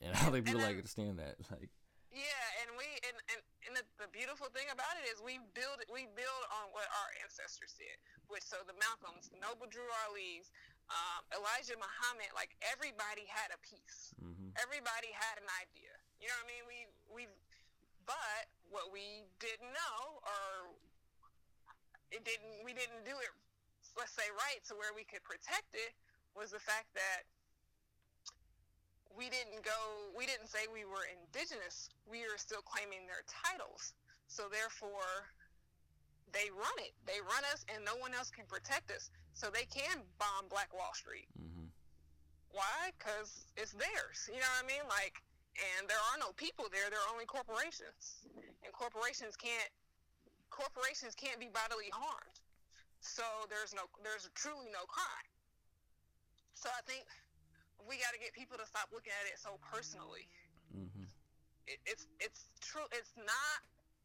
Speaker 3: and I think people
Speaker 4: And
Speaker 3: like
Speaker 4: then-
Speaker 3: understand that. Like,
Speaker 4: Yeah, and we and and, and the, the beautiful thing about it is we build we build on what our ancestors did. Which so the Malcolms, Noble Drew Alis, um, Elijah Muhammad, like everybody had a piece.
Speaker 3: hmm
Speaker 4: Everybody had an idea. You know what I mean? We we but what we didn't know or it didn't we didn't do it let's say right to where we could protect it was the fact that we didn't go, we didn't say we were indigenous. We are still claiming their titles. So therefore, they run it. They run us, and no one else can protect us. So they can bomb Black Wall Street.
Speaker 3: Mm-hmm.
Speaker 4: Why? Because it's theirs. You know what I mean? Like, and there are no people there. There are only corporations, and corporations can't corporations can't be bodily harmed. So there's no there's truly no crime. So I think we got to get people to stop looking at it so personally.
Speaker 3: Mm-hmm.
Speaker 4: It, it's it's true. It's not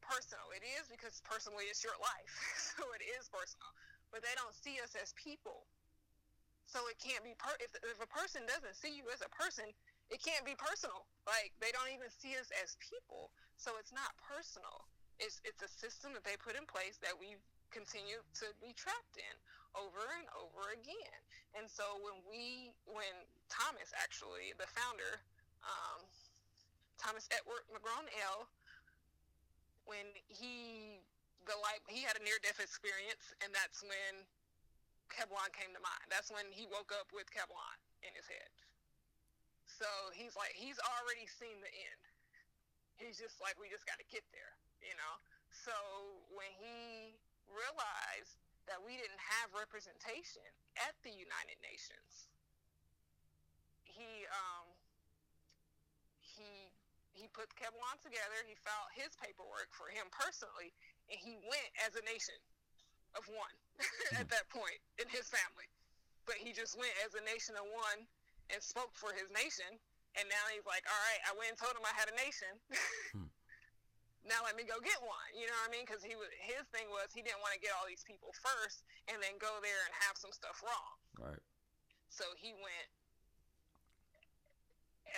Speaker 4: personal. It is because personally it's your life, so it is personal. But they don't see us as people, so it can't be per. If if a person doesn't see you as a person, it can't be personal. Like they don't even see us as people, so it's not personal. It's it's a system that they put in place that we continue to be trapped in over and over again. And so when we, when Thomas actually, the founder, um, Thomas Edward McGrone L, when he the light he had a near death experience, and that's when Kebulun came to mind. That's when he woke up with Kebulun in his head. So he's like he's already seen the end. He's just like we just got to get there, you know. So when he realized that we didn't have representation at the United Nations. He um, he he put Kebulun together. He filed his paperwork for him personally, and he went as a nation of one at that point in his family. But he just went as a nation of one and spoke for his nation. And now he's like, all right, I went and told him I had a nation.
Speaker 3: Hmm
Speaker 4: now let me go get one. You know what I mean? Because he was his thing was he didn't want to get all these people first and then go there and have some stuff wrong.
Speaker 3: Right.
Speaker 4: So he went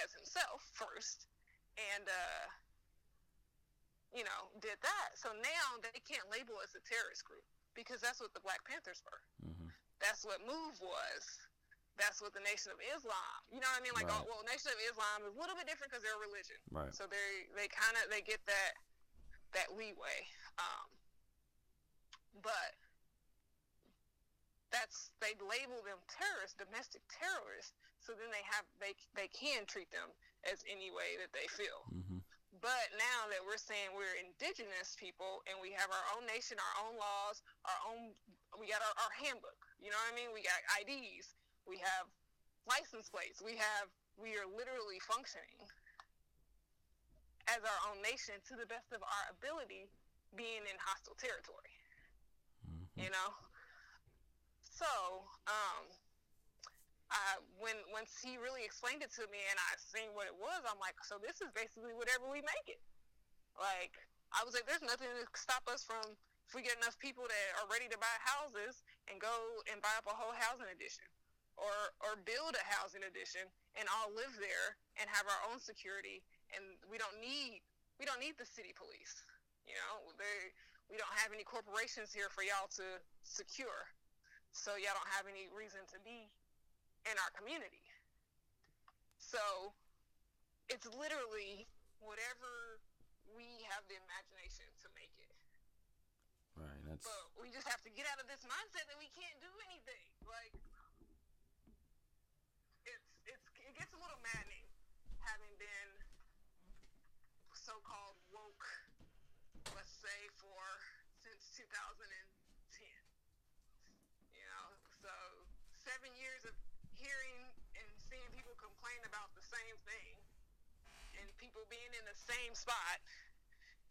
Speaker 4: as himself first, and uh, you know did that. So now they can't label us a terrorist group because that's what the Black Panthers were.
Speaker 3: Mm-hmm.
Speaker 4: That's what Move was. That's what the Nation of Islam. You know what I mean? Like,
Speaker 3: right.
Speaker 4: oh, well, Nation of Islam is a little bit different because they're a religion.
Speaker 3: Right.
Speaker 4: So they they kind of they get that that leeway. Um, but that's they label them terrorists, domestic terrorists. So then they have they they can treat them as any way that they feel.
Speaker 3: Mm-hmm.
Speaker 4: But now that we're saying we're indigenous people and we have our own nation, our own laws, our own we got our, our handbook. You know what I mean? We got IDs. We have license plates. We have we are literally functioning as our own nation to the best of our ability, being in hostile territory.
Speaker 3: Mm-hmm.
Speaker 4: You know. So, um, I, when once he really explained it to me and I seen what it was, I'm like, so this is basically whatever we make it. Like I was like, there's nothing to stop us from if we get enough people that are ready to buy houses and go and buy up a whole housing addition, or or build a housing addition and all live there and have our own security and we don't need we don't need the city police. You know, they we don't have any corporations here for y'all to secure. So y'all don't have any reason to be in our community. So it's literally whatever we have the imagination to make it.
Speaker 3: Right. That's.
Speaker 4: But we just have to get out of this mindset that we can't do anything. Like it's it's it gets a little maddening having been so-called woke, let's say for since 2010. You know, so seven years of hearing and seeing people complain about the same thing, and people being in the same spot,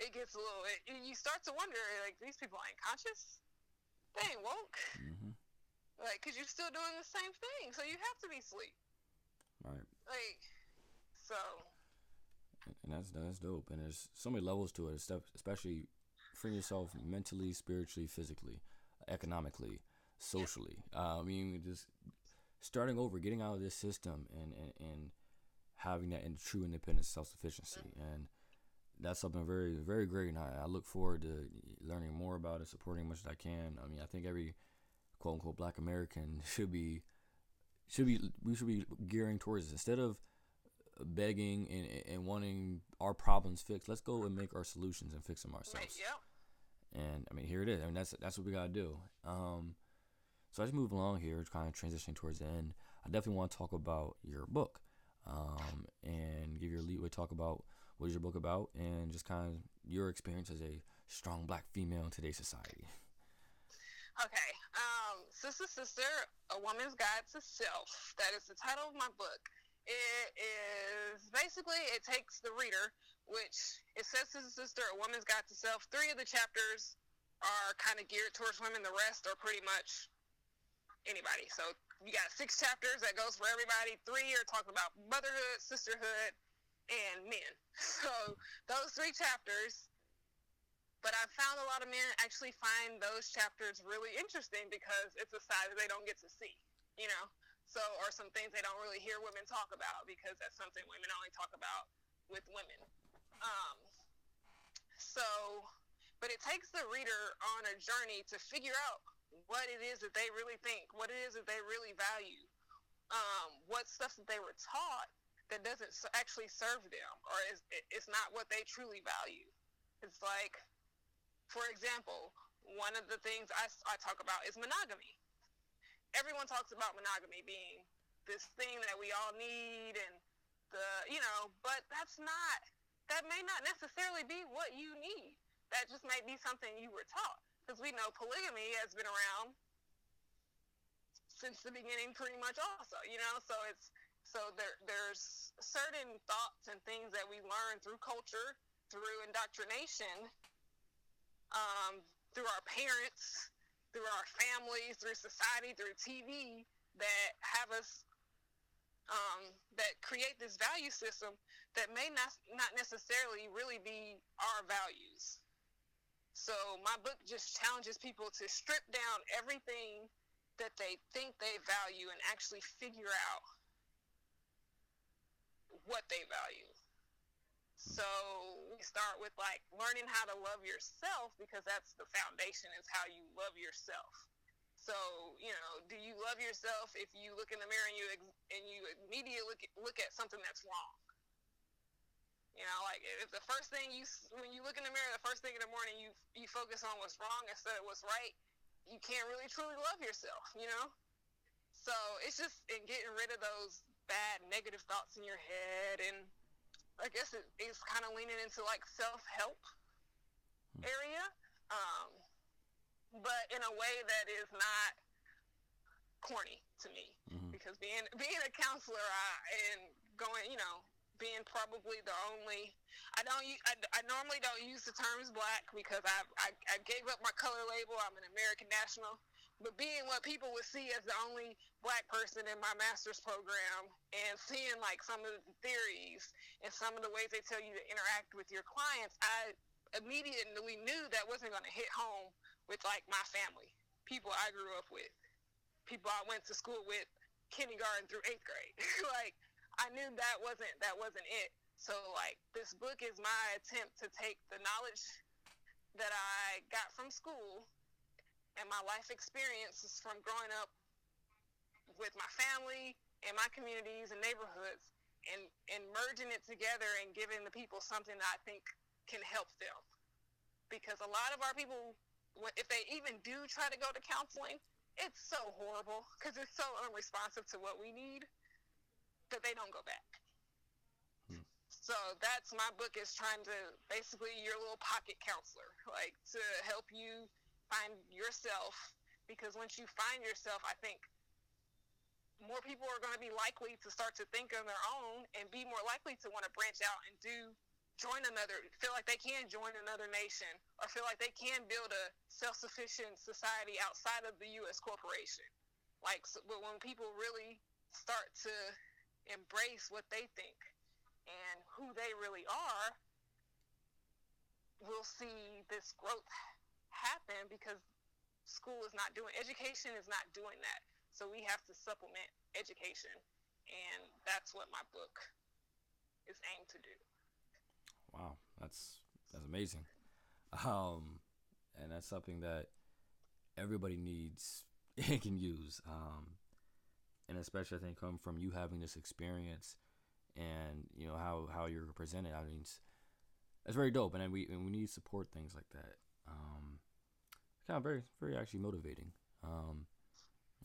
Speaker 4: it gets a little. It, you start to wonder, like these people ain't conscious. They ain't woke.
Speaker 3: Mm-hmm.
Speaker 4: Like, cause you're still doing the same thing, so you have to be asleep.
Speaker 3: Right.
Speaker 4: Like, so
Speaker 3: and that's that's dope. And there's so many levels to it, especially freeing yourself mentally, spiritually, physically, economically, socially. Uh, I mean, just starting over, getting out of this system, and and, and having that in true independence, self sufficiency, and that's something very very great. And I, I look forward to learning more about it, supporting as much as I can. I mean, I think every quote unquote Black American should be should be we should be gearing towards this instead of begging and, and wanting our problems fixed. Let's go and make our solutions and fix them ourselves.
Speaker 4: Yep.
Speaker 3: And I mean, here it is. I mean, that's that's what we gotta do. Um, So as we move along here, kind of transitioning towards the end, I definitely want to talk about your book um, and give your leeway talk about what is your book about and just kind of your experience as a strong black female in today's society.
Speaker 4: Okay. Um, Sista Sista, A Woman's Guide to Self. That is the title of my book. It is basically, it takes the reader, which it says Sista Sista, A Woman's Guide to Self. Three of the chapters are kind of geared towards women. The rest are pretty much anybody. So you got six chapters that goes for everybody. Three are talking about motherhood, sisterhood, and men. So those three chapters. But I found a lot of men actually find those chapters really interesting because it's a side that they don't get to see, you know. So, or some things they don't really hear women talk about because that's something women only talk about with women. Um, so, but it takes the reader on a journey to figure out what it is that they really think, what it is that they really value, um, what stuff that they were taught that doesn't actually serve them or is it's not what they truly value. It's like, for example, one of the things I, I talk about is monogamy. Everyone talks about monogamy being this thing that we all need and the, you know, but that's not, that may not necessarily be what you need. That just may be something you were taught because we know polygamy has been around since the beginning pretty much also you know? So it's so there there's certain thoughts and things that we learn through culture through indoctrination um, through our parents through our families through society through tv that have us um, that create this value system that may not, not necessarily really be our values so my book just challenges people to strip down everything that they think they value and actually figure out what they value. So we start with like learning how to love yourself because that's the foundation is how you love yourself. So, you know, do you love yourself if you look in the mirror and you and you immediately look at, look at something that's wrong? You know, like if the first thing you when you look in the mirror, the first thing in the morning you you focus on what's wrong instead of what's right, you can't really truly love yourself. You know, so it's just in getting rid of those bad negative thoughts in your head, and I guess it, it's kind of leaning into like self help hmm. area, um, but in a way that is not corny to me mm-hmm. because being being a counselor I, and going, you know, being probably the only. I don't. I, I normally don't use the terms black because I, I I gave up my color label. I'm an American national. But being what people would see as the only black person in my master's program and seeing like some of the theories and some of the ways they tell you to interact with your clients, I immediately knew that wasn't going to hit home with like my family, people I grew up with, people I went to school with, kindergarten through eighth grade. like I knew that wasn't that wasn't it. So like this book is my attempt to take the knowledge that I got from school and my life experiences from growing up with my family and my communities and neighborhoods and, and merging it together and giving the people something that I think can help them. Because a lot of our people, if they even do try to go to counseling, it's so horrible because it's so unresponsive to what we need that they don't go back. Hmm. So that's my book is trying to basically your little pocket counselor, like to help you find yourself. Because once you find yourself, I think more people are going to be likely to start to think on their own and be more likely to want to branch out and do join another feel like they can join another nation or feel like they can build a self-sufficient society outside of the US corporation like so, but when people really start to embrace what they think and who they really are, we'll see this growth happen because school is not doing education is not doing that. So we have to supplement education and that's what my book is aimed to do.
Speaker 3: Wow, that's that's amazing. Um and that's something that everybody needs and can use. Um and especially I think come from you having this experience and you know how how you're presented. I mean, it's, it's very dope, and we and we need support things like that. Um, kind of very very actually motivating. Um,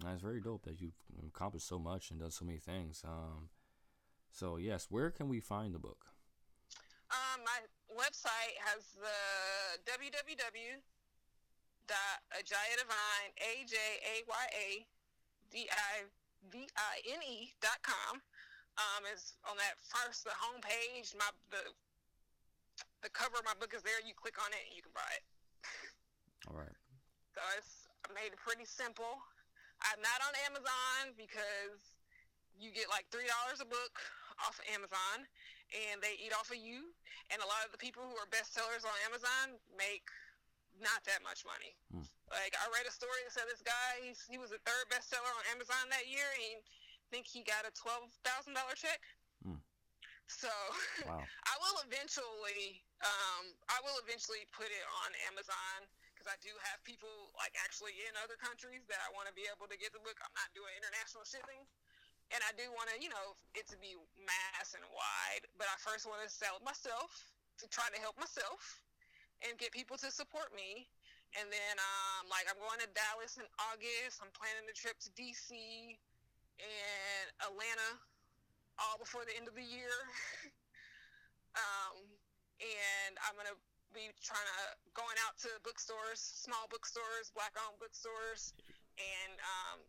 Speaker 3: That's very dope that you've accomplished so much and done so many things. Um, so yes, where can we find the book?
Speaker 4: Um, my website has the www dot Ajaya Divine A J A Y A D I V I N E dot com. Um, is on that first the home page. My the the cover of my book is there. You click on it and you can buy it.
Speaker 3: All right.
Speaker 4: So it's I made it pretty simple. I'm not on Amazon because you get like three dollars a book off of Amazon, and they eat off of you. And a lot of the people who are bestsellers on Amazon make not that much money.
Speaker 3: Hmm.
Speaker 4: Like I read a story that said this guy he's, he was the third bestseller on Amazon that year, and I think he got a twelve thousand dollar check.
Speaker 3: Hmm.
Speaker 4: So
Speaker 3: Wow.
Speaker 4: I will eventually, um, I will eventually put it on Amazon because I do have people like actually in other countries that I want to be able to get the book. I'm not doing international shipping, and I do want to, you know, it to be mass and wide. But I first want to sell it myself to try to help myself and get people to support me. And then, um, like, I'm going to Dallas in August. I'm planning a trip to DC and Atlanta all before the end of the year. um, and I'm gonna be trying to going out to bookstores, small bookstores, black-owned bookstores, and um,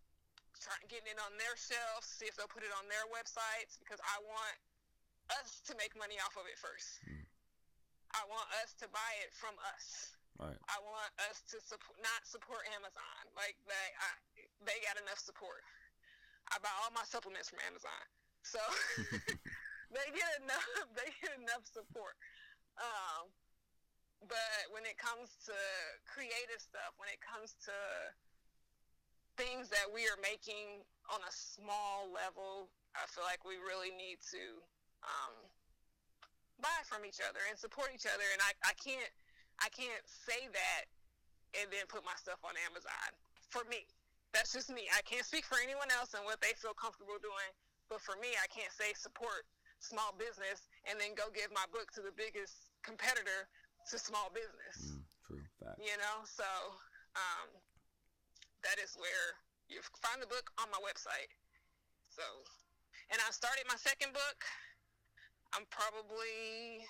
Speaker 4: trying getting it on their shelves, see if they'll put it on their websites because I want us to make money off of it first.
Speaker 3: Mm.
Speaker 4: I want us to buy it from us.
Speaker 3: Right.
Speaker 4: I want us to support, not support Amazon. Like they, I, they got enough support. I buy all my supplements from Amazon, so they get enough. They get enough support. Um, but when it comes to creative stuff, when it comes to things that we are making on a small level, I feel like we really need to um, buy from each other and support each other. And I, I can't I can't say that and then put my stuff on Amazon. For me, that's just me. I can't speak for anyone else and what they feel comfortable doing. But for me, I can't say support small business and then go give my book to the biggest competitor to small business.
Speaker 3: Mm, true. Fact.
Speaker 4: You know, so um, that is where you find the book on my website. So, and I started my second book. I'm probably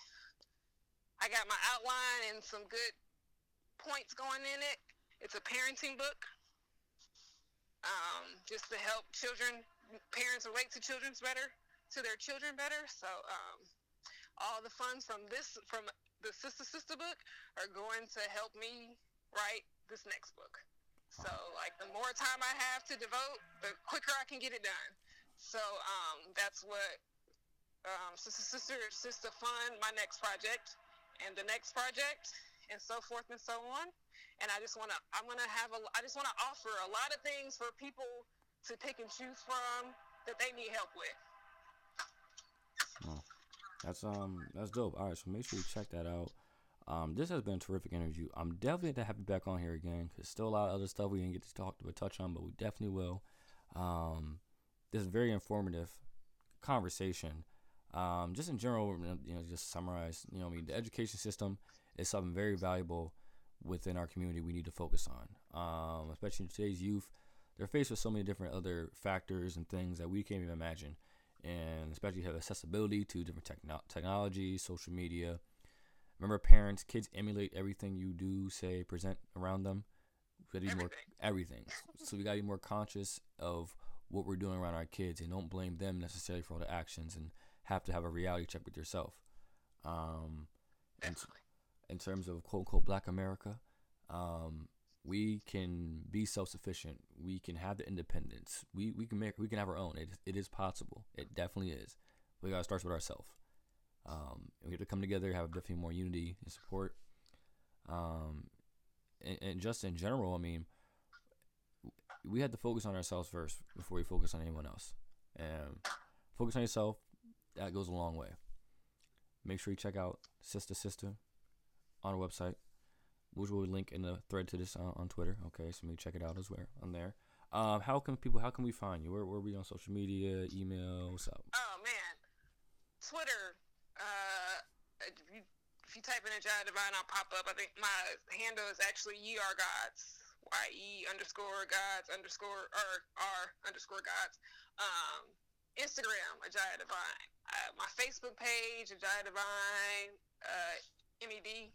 Speaker 4: I got my outline and some good points going in it. It's a parenting book, um, just to help children, parents relate to children's better, to their children better. So, um, all the funds from this, from the Sista Sista book, are going to help me write this next book. So, like, the more time I have to devote, the quicker I can get it done. So, um, that's what um, Sister Sister Sister Fund, my next project, and the next project, and so forth and so on. And I just want to, I'm going to have a, I just want to offer a lot of things for people to pick and choose from that they need help with.
Speaker 3: Oh, that's um that's dope. All right, so make sure you check that out. Um, this has been a terrific interview. I'm definitely gonna have you back on here again because still a lot of other stuff we didn't get to talk to touch on, but we definitely will. Um, this is very informative conversation. Um, just in general, you know, just summarize. You know, I mean, the education system is something very valuable within our community. We need to focus on, um, especially in today's youth. They're faced with so many different other factors and things that we can't even imagine and especially have accessibility to different techno- technology, social media. Remember, parents, kids emulate everything you do, say, present around them. We gotta be more everything. So we gotta be more conscious of what we're doing around our kids, and don't blame them necessarily for all the actions, and have to have a reality check with yourself. Um, and in terms of quote unquote Black America, um, we can be self sufficient. We can have the independence. We we can make we can have our own. It it is possible. It definitely is. We gotta start with ourselves. Um, we have to come together, have definitely more unity and support. Um, and, and just in general, I mean, we had to focus on ourselves first before we focus on anyone else. And focus on yourself. That goes a long way. Make sure you check out Sista Sista on our website which we'll link in the thread to this on, on Twitter. Okay, so maybe check it out as well on there. Um, how can people? How can we find you? Where, where are we on social media? Email? What's up?
Speaker 4: Oh man, Twitter. Uh, if you, if you type in Ajaya Divine, I'll pop up. I think my handle is actually Ye Gods ye underscore gods underscore or r underscore gods. Um, Instagram, Ajaya Divine. Uh, my Facebook page, Ajaya Divine, uh, MED.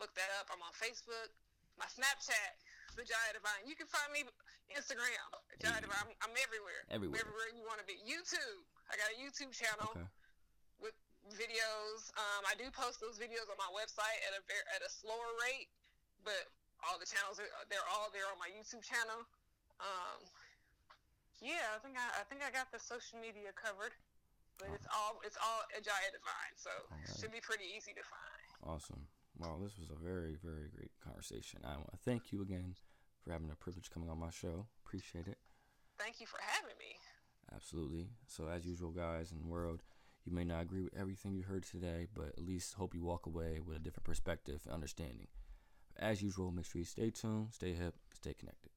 Speaker 4: Look that up. I'm on Facebook. My Snapchat, Ajaya Divine. You can find me Instagram, Ajaya Divine. I'm, I'm everywhere.
Speaker 3: Everywhere.
Speaker 4: Everywhere you want to be. YouTube. I got a YouTube channel
Speaker 3: Okay.
Speaker 4: with videos. Um, I do post those videos on my website at a very, at a slower rate, but all the channels are they're all there on my YouTube channel. Um, yeah, I think I, I think I got the social media covered, but it's all it's all Ajaya Divine, so
Speaker 3: Alright.
Speaker 4: it should be pretty easy to find.
Speaker 3: Awesome. Well, this was a very, very great conversation. I want to thank you again for having the privilege coming on my show. Appreciate it.
Speaker 4: Thank you for having me.
Speaker 3: Absolutely. So, as usual, guys in the world, you may not agree with everything you heard today, but at least hope you walk away with a different perspective and understanding. As usual, make sure you stay tuned, stay hip, stay connected.